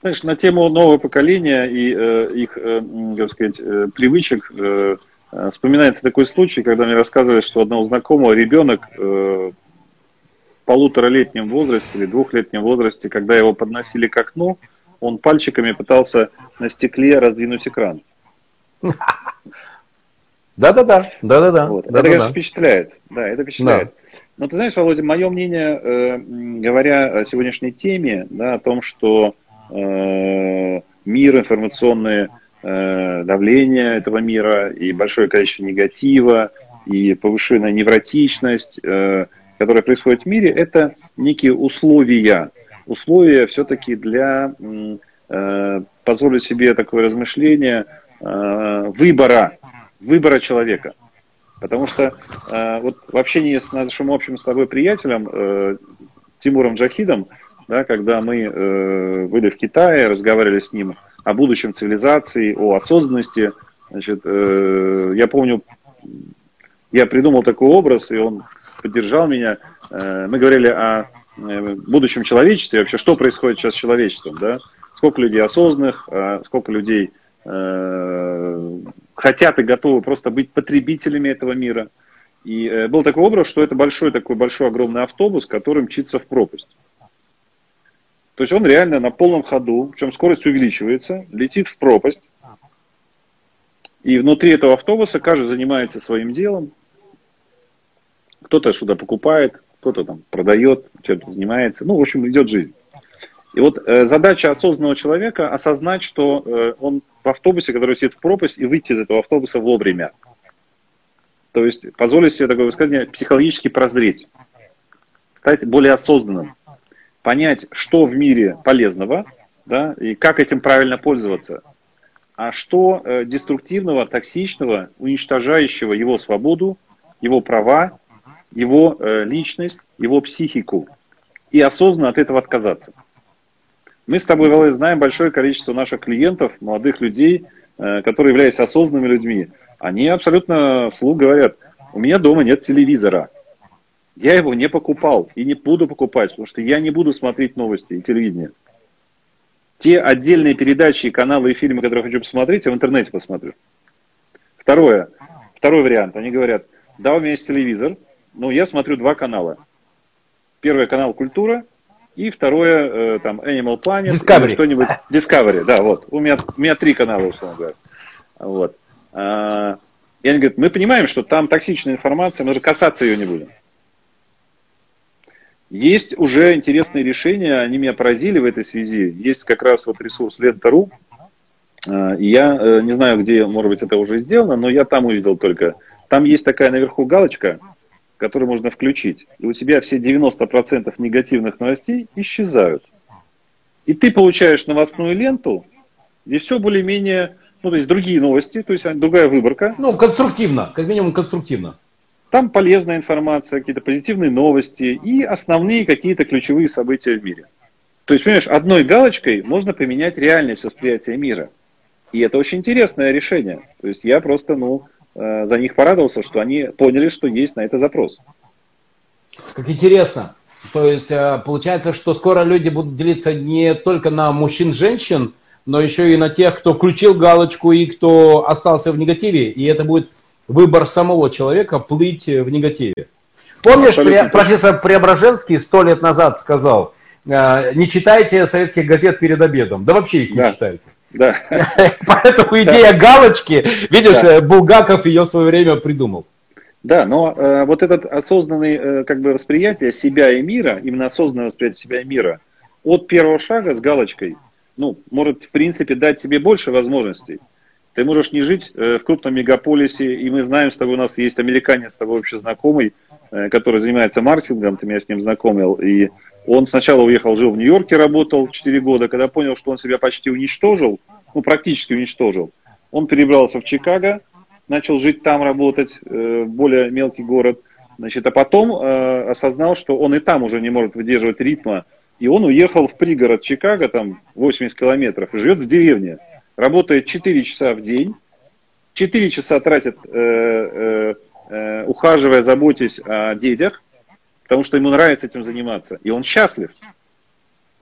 Знаешь, на тему нового поколения и э, их, э, как сказать, э, привычек э, э, вспоминается такой случай, когда мне рассказывали, что одного знакомого ребенок э, в полуторалетнем возрасте или двухлетнем возрасте, когда его подносили к окну, он пальчиками пытался на стекле раздвинуть экран. Да-да-да, да-да-да. Вот. Это, конечно, впечатляет. Да, это впечатляет. Да. Но ты знаешь, Володя, мое мнение, э, говоря о сегодняшней теме, да, о том, что э, мир, информационное э, давление этого мира, и большое количество негатива, и повышенная невротичность, э, которая происходит в мире, это некие условия. Условия все-таки для, э, позволю себе такое размышление, выбора, выбора человека. Потому что вот в общении с нашим общим с тобой приятелем Тимуром Джахидом, да, когда мы были в Китае, разговаривали с ним о будущем цивилизации, о осознанности, значит, э, я помню, я придумал такой образ, и он поддержал меня. Э, мы говорили о э, будущем человечестве, вообще, что происходит сейчас с человечеством, да? Сколько людей осознанных, а сколько людей э, хотят и готовы просто быть потребителями этого мира. И э, был такой образ, что это большой такой большой огромный автобус, который мчится в пропасть. То есть он реально на полном ходу, причем скорость увеличивается, летит в пропасть. И внутри этого автобуса каждый занимается своим делом. Кто-то что-то покупает, кто-то там продает, чем-то занимается. Ну, в общем, идет жизнь. И вот э, задача осознанного человека осознать, что э, он в автобусе, который сидит в пропасть, и выйти из этого автобуса вовремя. То есть позволить себе такое высказывание психологически прозреть, стать более осознанным, понять, что в мире полезного, да, и как этим правильно пользоваться, а что э, деструктивного, токсичного, уничтожающего его свободу, его права, его э, личность, его психику, и осознанно от этого отказаться. Мы с тобой, Валай, знаем большое количество наших клиентов, молодых людей, э, которые являются осознанными людьми. Они абсолютно вслух говорят, у меня дома нет телевизора. Я его не покупал и не буду покупать, потому что я не буду смотреть новости и телевидение. Те отдельные передачи, каналы и фильмы, которые я хочу посмотреть, я в интернете посмотрю. Второе. Второй вариант. Они говорят, да, у меня есть телевизор, но я смотрю два канала. Первый канал «Культура», и второе, э, там, Animal Planet, Discovery. что-нибудь. Discovery, да, вот. У меня, у меня три канала, условно говоря. Вот. А, и они говорят, мы понимаем, что там токсичная информация, мы же касаться ее не будем. Есть уже интересные решения, они меня поразили в этой связи. Есть как раз вот ресурс Лента.ру. А, я э, не знаю, где, может быть, это уже сделано, но я там увидел только. Там есть такая наверху галочка, который можно включить, и у тебя все 90% негативных новостей исчезают. И ты получаешь новостную ленту, где все более-менее, ну, то есть другие новости, то есть другая выборка. Ну, конструктивно, как минимум конструктивно. Там полезная информация, какие-то позитивные новости и основные какие-то ключевые события в мире. То есть, понимаешь, одной галочкой можно поменять реальность восприятия мира. И это очень интересное решение. То есть я просто, ну, Э, за них порадовался, что они поняли, что есть на это запрос. Как интересно. То есть э, получается, что скоро люди будут делиться не только на мужчин-женщин, но еще и на тех, кто включил галочку и кто остался в негативе. И это будет выбор самого человека плыть в негативе. Помнишь, Абсолютно профессор Преображенский сто лет назад сказал, э, не читайте советских газет перед обедом. Да вообще их не да. читайте. Да. Поэтому идея галочки, видишь, да. Булгаков ее в свое время придумал. Да, но э, вот этот осознанный э, как бы восприятие себя и мира, именно осознанное восприятие себя и мира, от первого шага с галочкой, ну, может, в принципе, дать тебе больше возможностей. Ты можешь не жить э, в крупном мегаполисе, и мы знаем, тобой у нас есть американец, с тобой вообще знакомый, э, который занимается маркетингом, ты меня с ним знакомил, и он сначала уехал, жил в Нью-Йорке, работал 4 года. Когда понял, что он себя почти уничтожил, ну, практически уничтожил, он перебрался в Чикаго, начал жить там, работать, э, более мелкий город. Значит, а потом осознал, что он и там уже не может выдерживать ритма. И он уехал в пригород Чикаго, там 80 километров, и живет в деревне. Работает 4 часа в день, 4 часа тратит, э, э, э, ухаживая, заботясь о детях, потому что ему нравится этим заниматься, и он счастлив.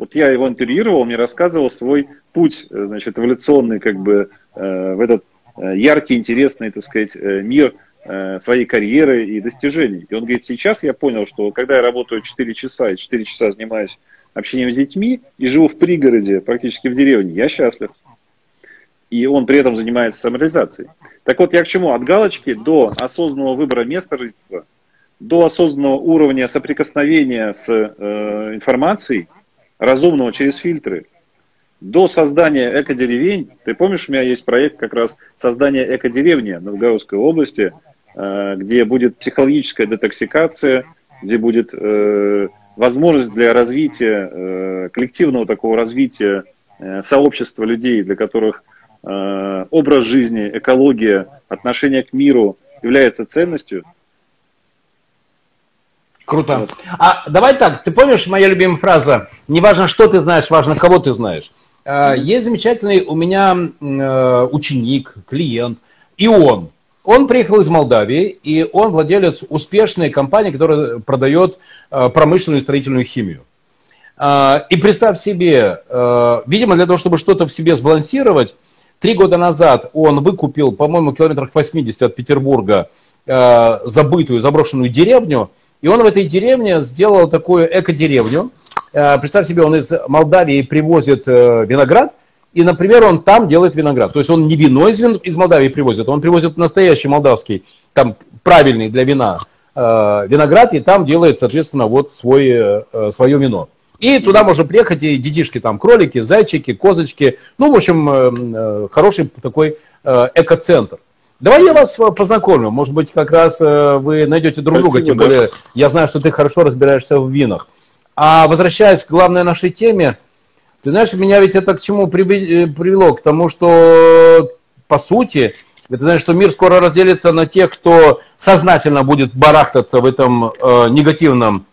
Вот я его интервьюировал, мне рассказывал свой путь, э, значит, эволюционный, как бы, э, в этот э, яркий, интересный, так сказать, мир своей карьеры и достижений. И он говорит, сейчас я понял, что когда я работаю 4 часа и 4 часа занимаюсь общением с детьми и живу в пригороде, практически в деревне, я счастлив. И он при этом занимается самореализацией. Так вот, я к чему? От галочки до осознанного выбора места жительства – до осознанного уровня соприкосновения с э, информацией, разумного через фильтры, до создания экодеревень, ты помнишь, у меня есть проект как раз создания экодеревни в Новгородской области, э, где будет психологическая детоксикация, где будет э, возможность для развития, э, коллективного такого развития сообщества людей, для которых образ жизни, экология, отношение к миру является ценностью. Круто. А давай так, ты помнишь моя любимая фраза, не важно, что ты знаешь, важно, кого ты знаешь. Э, есть замечательный у меня э, ученик, клиент, и он. Он приехал из Молдавии, и он владелец успешной компании, которая продает э, промышленную и строительную химию. И представь себе, видимо, для того, чтобы что-то в себе сбалансировать, три года назад он выкупил, по-моему, километрах 80 от Петербурга забытую, заброшенную деревню, и он в этой деревне сделал такую эко-деревню, Э, представь себе, он из Молдавии привозит э, виноград, и, например, он там делает виноград. То есть он не вино из, из Молдавии привозит, он привозит настоящий молдавский, там правильный для вина э, виноград, и там делает, соответственно, вот свой, свое вино. И туда можно приехать, и детишки там, кролики, зайчики, козочки. Ну, в общем, хороший такой экоцентр. Давай я вас познакомлю. Может быть, как раз вы найдете друг друга, тем более я знаю, что ты хорошо разбираешься в винах. А возвращаясь к главной нашей теме, ты знаешь, меня ведь это к чему э, привело? К тому, что, по сути, ты знаешь, что мир скоро разделится на тех, кто сознательно будет барахтаться в этом э, негативном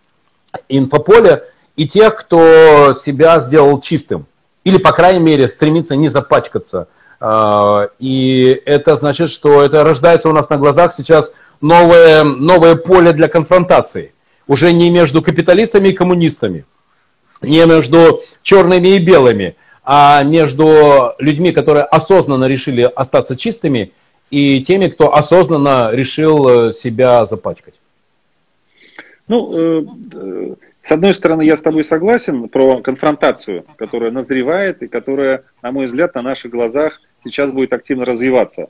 инфополе, и тех, кто себя сделал чистым. Или, по крайней мере, стремится не запачкаться. Э, и это значит, что это рождается у нас на глазах сейчас новое, новое поле для конфронтации уже не между капиталистами и коммунистами, не между черными и белыми, а между людьми, которые осознанно решили остаться чистыми, и теми, кто осознанно решил э, себя запачкать. Ну, э, э, с одной стороны, я с тобой согласен про конфронтацию, которая назревает и которая, на мой взгляд, на наших глазах сейчас будет активно развиваться.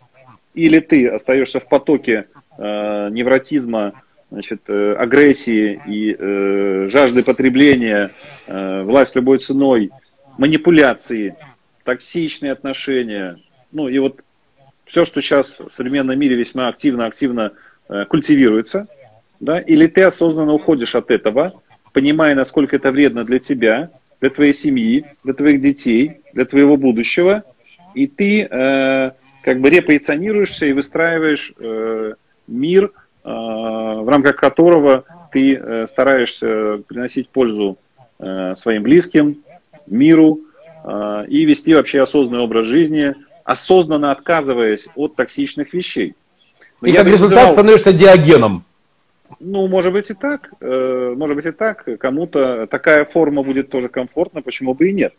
Или ты остаешься в потоке э, невротизма, значит, э, агрессии и э, жажды потребления, э, власть любой ценой, манипуляции, токсичные отношения, ну и вот все, что сейчас в современном мире весьма активно-активно э, культивируется, да, или ты осознанно уходишь от этого, понимая, насколько это вредно для тебя, для твоей семьи, для твоих детей, для твоего будущего, и ты э, как бы репозиционируешься и выстраиваешь э, мир, Э, в рамках которого ты э, стараешься приносить пользу э, своим близким, миру и вести вообще осознанный образ жизни, осознанно отказываясь от токсичных вещей. Но и как результат называл... становишься диагеном. Ну, может быть и так, может быть и так. Кому-то такая форма будет тоже комфортна, почему бы и нет.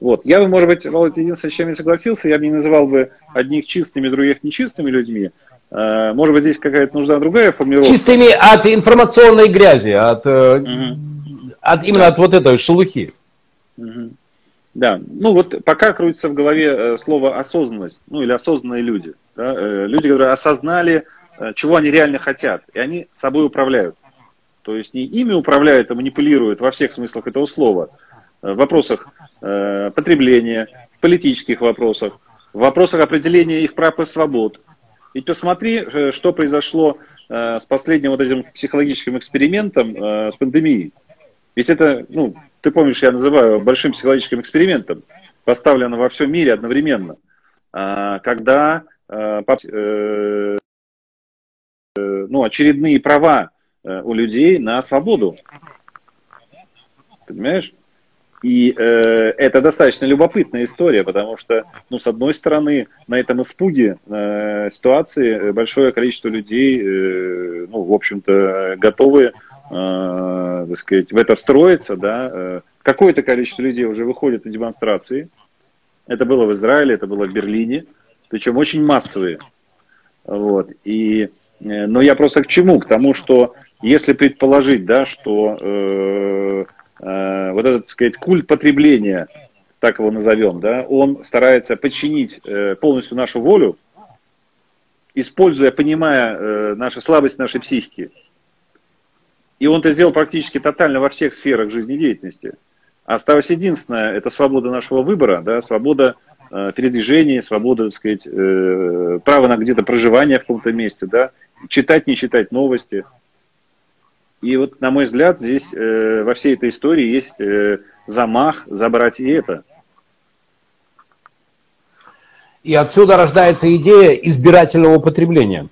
Вот. Я бы, может быть, Володя, единственное, с чем я согласился, я бы не называл бы одних чистыми, других нечистыми людьми, Э, может быть, здесь какая-то нужна другая формировка. Чистыми от информационной грязи, от, угу. от именно да. от вот этой шелухи. Угу. Да, ну вот пока крутится в голове э, слово осознанность, ну или осознанные люди. Да? Люди, которые осознали, чего они реально хотят, и они собой управляют. То есть не ими управляют, а манипулируют во всех смыслах этого слова. В вопросах э, потребления, в политических вопросах, в вопросах определения их прав и свобод, ведь посмотри, э, что произошло э, с последним вот этим психологическим экспериментом э, с пандемией. Ведь это, ну, ты помнишь, я называю большим психологическим экспериментом, поставлено во всем мире одновременно, а, когда ну, очередные права у людей на свободу. Понимаешь? И э, это достаточно любопытная история, потому что, ну, с одной стороны, на этом испуге э, ситуации большое количество людей, э, ну, в общем-то, готовы, э, так сказать, в это строиться, да. Э, какое-то количество людей уже выходит на демонстрации. Это было в Израиле, это было в Берлине, причем очень массовые. Вот. И, э, но я просто к чему? К тому, что если предположить, да, что э, Э, вот этот, так сказать, культ потребления, так его назовем, да, он старается подчинить э, полностью нашу волю, используя, понимая э, нашу слабость нашей психики. И он это сделал практически тотально во всех сферах жизнедеятельности. Осталось единственное, это свобода нашего выбора, да, свобода э, передвижения, свобода, так сказать, э, право на где-то проживание в каком-то месте, да, читать, не читать новости. И вот, на мой взгляд, здесь э, во всей этой истории есть замах забрать и это. И отсюда рождается идея избирательного употребления.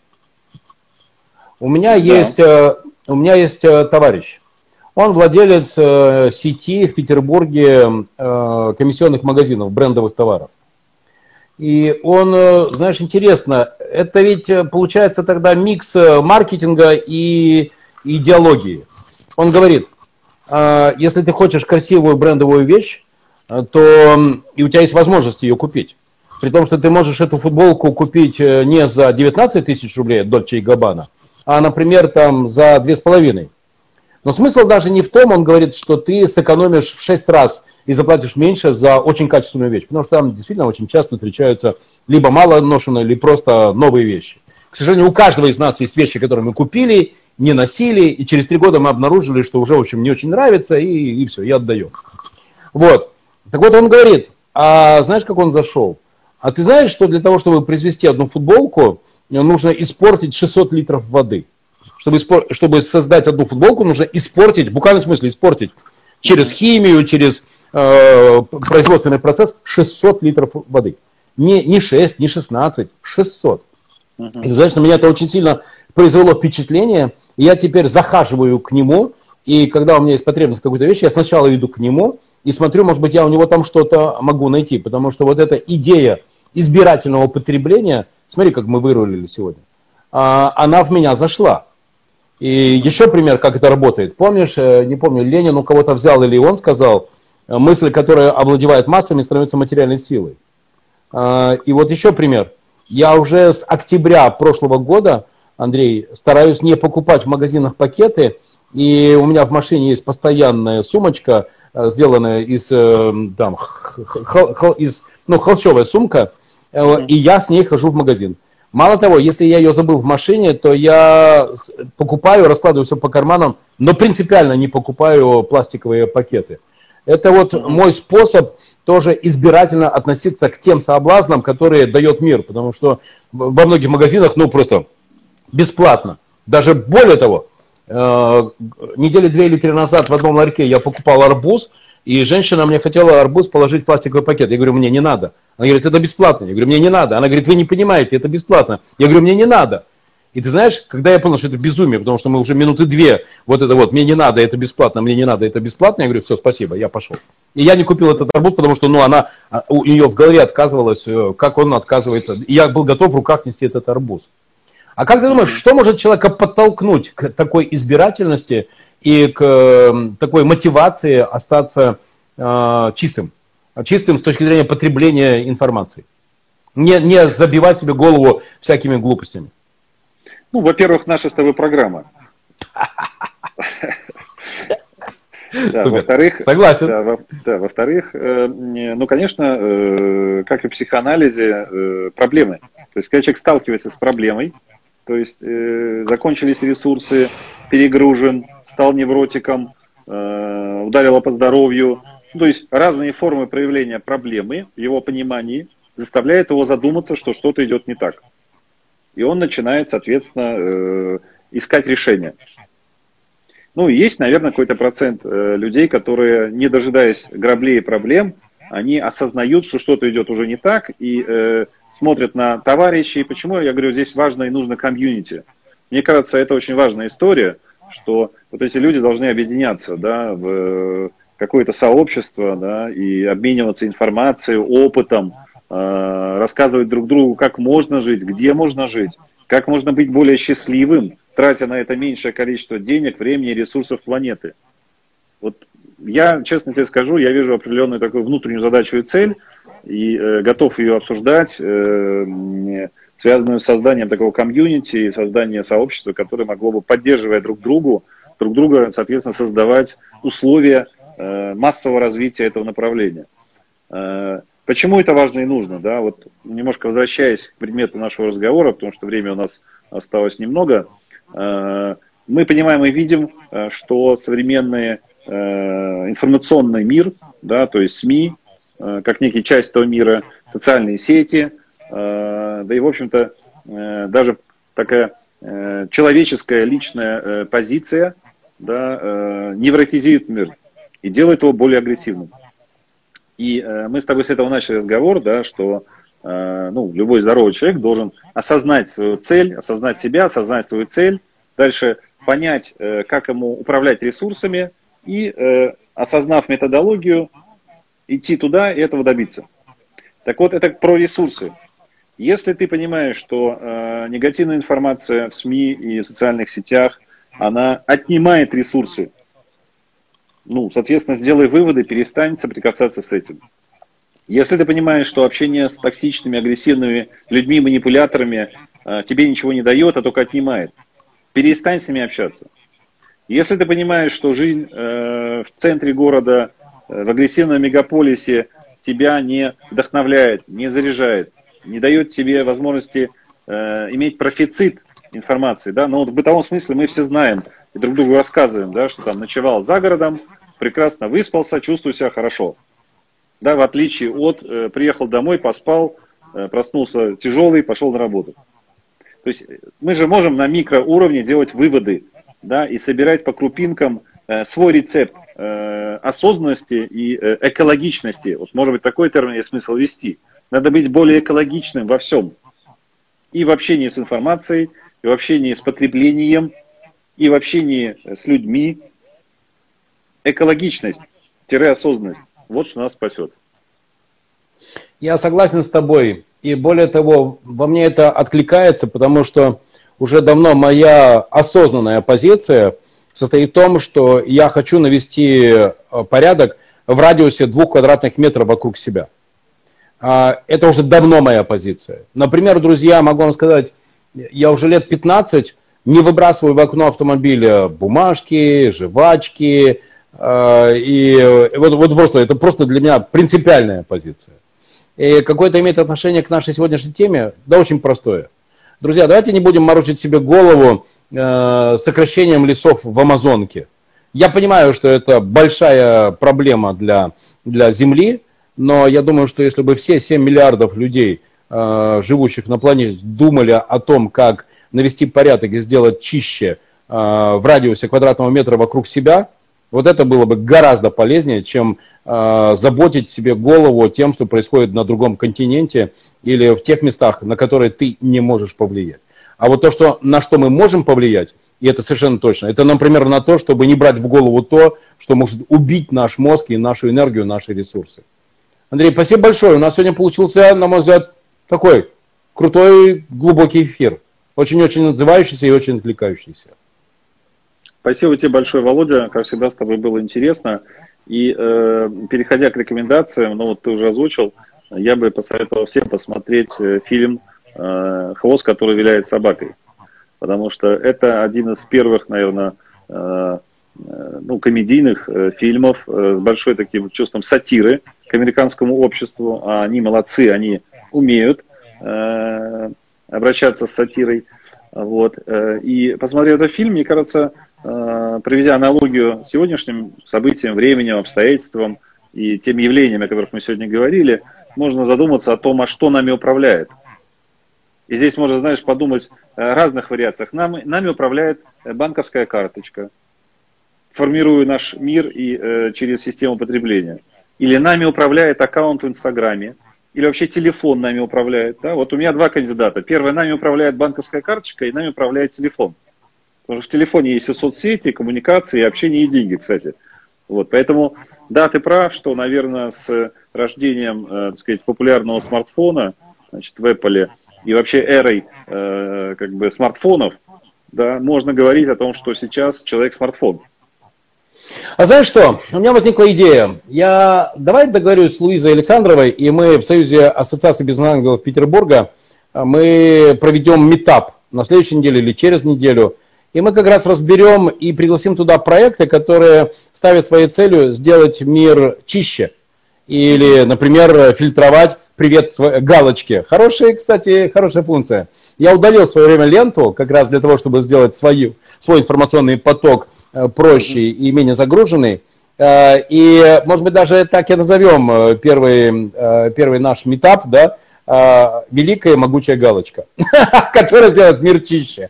У меня да. есть, у меня есть товарищ. Он владелец сети в Петербурге комиссионных магазинов, брендовых товаров. И он, знаешь, интересно, это ведь получается тогда микс маркетинга и идеологии. Он говорит, если ты хочешь красивую брендовую вещь, то и у тебя есть возможность ее купить. При том, что ты можешь эту футболку купить не за 19 тысяч рублей от Дольче и Габбана, а, например, там за две с половиной. Но смысл даже не в том, он говорит, что ты сэкономишь в шесть раз и заплатишь меньше за очень качественную вещь. Потому что там действительно очень часто встречаются либо мало ношенные, либо просто новые вещи. К сожалению, у каждого из нас есть вещи, которые мы купили, не носили, и через три года мы обнаружили, что уже, в общем, не очень нравится, и, и все, я отдаю. Вот. Так вот, он говорит, а знаешь, как он зашел? А ты знаешь, что для того, чтобы произвести одну футболку, нужно испортить 600 литров воды. Чтобы, чтобы создать одну футболку, нужно испортить, в буквальном смысле испортить, через химию, через э, производственный процесс 600 литров воды. Не, не 6, не 16, 600. И знаешь, на меня это очень сильно произвело впечатление. И я теперь захаживаю к нему, и когда у меня есть потребность какой-то вещи, я сначала иду к нему и смотрю, может быть, я у него там что-то могу найти. Потому что вот эта идея избирательного потребления – Смотри, как мы вырулили сегодня. А, она в меня зашла. И еще пример, как это работает. Помнишь, э, не помню, Ленин у кого-то взял или он сказал, мысль, которая овладевает массами, становится материальной силой. А, и вот еще пример. Я уже с октября прошлого года, Андрей, стараюсь не покупать в магазинах пакеты, и у меня в машине есть постоянная сумочка, э, сделанная из, там, хол, хол, из ну, холщовая сумка, Э, и я с ней хожу в магазин. Мало того, если я ее забыл в машине, то я покупаю, раскладываю все по карманам, но принципиально не покупаю пластиковые пакеты. Это вот мой способ тоже избирательно относиться к тем соблазнам, которые дает мир, потому что во многих магазинах, ну, просто бесплатно. Даже более того, э, недели две или три назад в одном ларьке я покупал арбуз, и женщина мне хотела арбуз положить в пластиковый пакет. Я говорю, мне не надо. Она говорит, это бесплатно. Я говорю, мне не надо. Она говорит, вы не понимаете, это бесплатно. Я говорю, мне не надо. И ты знаешь, когда я понял, что это безумие, потому что мы уже минуты две, вот это вот, мне не надо, это бесплатно, мне не надо, это бесплатно, я говорю, все, спасибо, я пошел. И я не купил этот арбуз, потому что, ну, она, а, у нее в голове отказывалась, э, как он отказывается. И я был готов в руках нести этот арбуз. А как ты думаешь, что может человека подтолкнуть к такой избирательности и к такой мотивации остаться э, чистым? Чистым с точки зрения потребления информации. Не, не забивать себе голову всякими глупостями. Ну, во-первых, наша с тобой программа. Да, во-вторых, согласен. Да, во, да, во-вторых, э, ну, конечно, э, как и в психоанализе, э, проблемы. То есть, когда человек сталкивается с проблемой, то есть э, закончились ресурсы, перегружен, стал невротиком, э, ударило по здоровью, ну, то есть разные формы проявления проблемы в его понимании заставляют его задуматься, что что-то идет не так. И он начинает, соответственно, э, искать решение. Ну, есть, наверное, какой-то процент э, людей, которые, не дожидаясь граблей и проблем, они осознают, что что-то идет уже не так, и э, смотрят на товарищей. Почему я говорю, здесь важно и нужно комьюнити. Мне кажется, это очень важная история, что вот эти люди должны объединяться да, в какое-то сообщество, да, и обмениваться информацией, опытом, рассказывать друг другу, как можно жить, где можно жить, как можно быть более счастливым, тратя на это меньшее количество денег, времени и ресурсов планеты. Вот я, честно тебе скажу, я вижу определенную такую внутреннюю задачу и цель, и э, готов ее обсуждать, э, связанную с созданием такого комьюнити и созданием сообщества, которое могло бы, поддерживая друг другу, друг друга, соответственно, создавать условия Э, массового развития этого направления. Э, почему это важно и нужно? Да? Вот немножко возвращаясь к предмету нашего разговора, потому что время у нас осталось немного, э, мы понимаем и видим, что современные информационный мир, да, то есть СМИ, как некий часть этого мира, социальные сети, да и, в общем-то, даже такая человеческая личная позиция да, невротизирует мир и делает его более агрессивным. И мы с тобой с этого начали разговор, да, что Э, ну, любой здоровый человек должен осознать свою цель, осознать себя, осознать свою цель, дальше понять, э, как ему управлять ресурсами и, э, осознав методологию, идти туда и этого добиться. Так вот, это про ресурсы. Если ты понимаешь, что э, негативная информация в СМИ и в социальных сетях, она отнимает ресурсы, ну, соответственно, сделай выводы, перестань соприкасаться с этим. Если ты понимаешь, что общение с токсичными, агрессивными людьми, манипуляторами э, тебе ничего не дает, а только отнимает, перестань с ними общаться. Если ты понимаешь, что жизнь э, в центре города, э, в агрессивном мегаполисе тебя не вдохновляет, не заряжает, не дает тебе возможности иметь профицит информации, да, но вот в бытовом смысле мы все знаем и друг другу рассказываем, да, что там ночевал за городом, прекрасно выспался, чувствую себя хорошо да, в отличие от э, приехал домой, поспал, э, проснулся тяжелый, пошел на работу. То есть мы же можем на микроуровне делать выводы, да, и собирать по крупинкам э, свой рецепт э, осознанности и э, экологичности. Вот, может быть, такой термин есть смысл вести. Надо быть более экологичным во всем. И в общении с информацией, и в общении с потреблением, и в общении с людьми. Экологичность-осознанность. Вот что нас спасет. Я согласен с тобой. И более того, во мне это откликается, потому что уже давно моя осознанная позиция состоит в том, что я хочу навести э, порядок в радиусе двух квадратных метров вокруг себя. А, это уже давно моя позиция. Например, друзья, могу вам сказать, я уже лет 15 не выбрасываю в окно автомобиля бумажки, жвачки, а, и вот, вот просто, это просто для меня принципиальная позиция. И какое-то имеет отношение к нашей сегодняшней теме? Да, очень простое. Друзья, давайте не будем морочить себе голову э, сокращением лесов в Амазонке. Я понимаю, что это большая проблема для, для Земли, но я думаю, что если бы все 7 миллиардов людей, э, живущих на планете, думали о том, как навести порядок и сделать чище э, в радиусе квадратного метра вокруг себя, вот это было бы гораздо полезнее, чем э, заботить себе голову тем, что происходит на другом континенте или в тех местах, на которые ты не можешь повлиять. А вот то, что, на что мы можем повлиять, и это совершенно точно, это, например, на то, чтобы не брать в голову то, что может убить наш мозг и нашу энергию, наши ресурсы. Андрей, спасибо большое. У нас сегодня получился, на мой взгляд, такой крутой, глубокий эфир. Очень-очень отзывающийся и очень отвлекающийся. Спасибо тебе большое, Володя. Как всегда, с тобой было интересно. И э, переходя к рекомендациям, ну вот ты уже озвучил, я бы посоветовал всем посмотреть э, фильм э, «Хвост, который виляет собакой». Потому что это один из первых, наверное, э, э, ну, комедийных э, фильмов э, с большой таким чувством сатиры к американскому обществу. А они молодцы, они умеют э, обращаться с сатирой. Вот. Э, и посмотрев этот фильм, мне кажется, Э, проведя аналогию сегодняшним событиям, временем, обстоятельствам и тем явлениям, о которых мы сегодня говорили, можно задуматься о том, а что нами управляет. И здесь можно, знаешь, подумать о разных вариациях. Нам, нами управляет банковская карточка, формируя наш мир и э, через систему потребления. Или нами управляет аккаунт в Инстаграме, или вообще телефон нами управляет. Да? Вот у меня два кандидата. Первое, нами управляет банковская карточка, и нами управляет телефон. Потому что в телефоне есть и соцсети, и коммуникации, и общение, и деньги, кстати. Вот, поэтому, да, ты прав, что, наверное, с рождением, э, так сказать, популярного смартфона, значит, в Apple и вообще эрой, э, как бы, смартфонов, да, можно говорить о том, что сейчас человек смартфон. А знаешь что? У меня возникла идея. Я давай договорюсь с Луизой Александровой, и мы в Союзе Ассоциации бизнес-ангелов Петербурга э, мы проведем метап на следующей неделе или через неделю – и мы как раз разберем и пригласим туда проекты, которые ставят своей целью сделать мир чище. Или, например, фильтровать привет галочки. Хорошая, кстати, хорошая функция. Я удалил в свое время ленту, как раз для того, чтобы сделать свою, свой информационный поток проще и менее загруженный. И, может быть, даже так и назовем первый, первый наш метап, да, великая могучая галочка, которая сделает мир чище.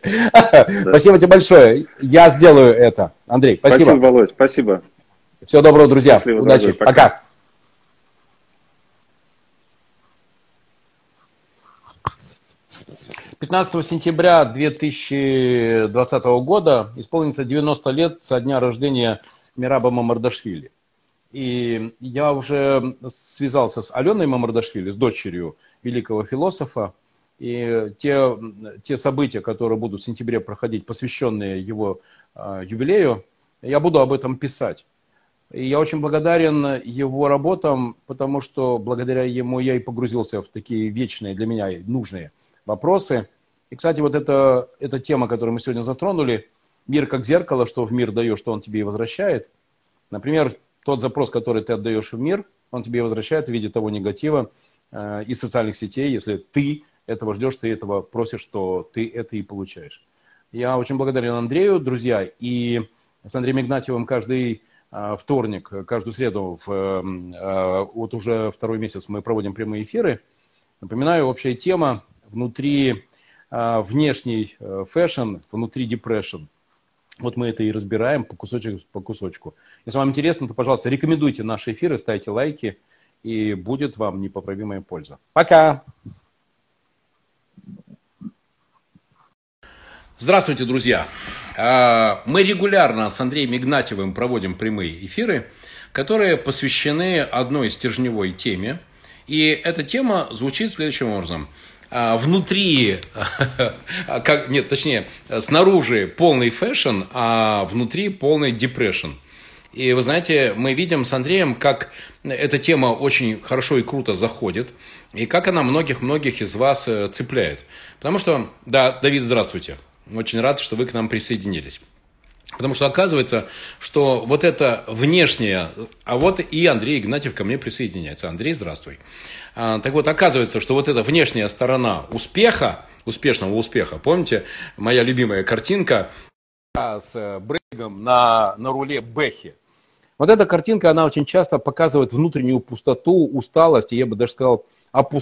Спасибо тебе большое. Я сделаю это. Андрей, спасибо. Спасибо, Володь, спасибо. Всего доброго, друзья. Удачи. Пока. 15 сентября 2020 года исполнится 90 лет со дня рождения Мираба Мамардашвили. И я уже связался с Аленой Мамардашвили, с дочерью великого философа. И те, те события, которые будут в сентябре проходить, посвященные его э, юбилею, я буду об этом писать. И я очень благодарен его работам, потому что благодаря ему я и погрузился в такие вечные для меня нужные вопросы. И, кстати, вот эта, эта тема, которую мы сегодня затронули, мир как зеркало, что в мир даешь, что он тебе и возвращает. Например, тот запрос, который ты отдаешь в мир, он тебе и возвращает в виде того негатива э, из социальных сетей, если ты этого ждешь, ты этого просишь, что ты это и получаешь. Я очень благодарен Андрею, друзья, и с Андреем Игнатьевым каждый э, вторник, каждую среду, в, э, вот уже второй месяц мы проводим прямые эфиры. Напоминаю, общая тема внутри э, внешний fashion, внутри depression. Вот мы это и разбираем по кусочку по кусочку. Если вам интересно, то, пожалуйста, рекомендуйте наши эфиры, ставьте лайки, и будет вам непоправимая польза. Пока! Здравствуйте, друзья! А, мы регулярно с Андреем Игнатьевым проводим прямые эфиры, которые посвящены одной стержневой теме. И эта тема звучит следующим образом. А, внутри, как, нет, точнее, снаружи полный fashion, а внутри полный depression. И вы знаете, мы видим с Андреем, как эта тема очень хорошо и круто заходит, и как она многих-многих из вас э, цепляет. Потому что, да, Давид, здравствуйте. Очень рад, что вы к нам присоединились. Потому что оказывается, что вот это внешнее, а вот и Андрей Игнатьев ко мне присоединяется. Андрей, здравствуй. А, так вот, оказывается, что вот эта внешняя сторона успеха, успешного успеха, помните, моя любимая картинка с э, Брейгом на, на руле Бэхи. Вот эта картинка, она очень часто показывает внутреннюю пустоту, усталость, и я бы даже сказал, опустошение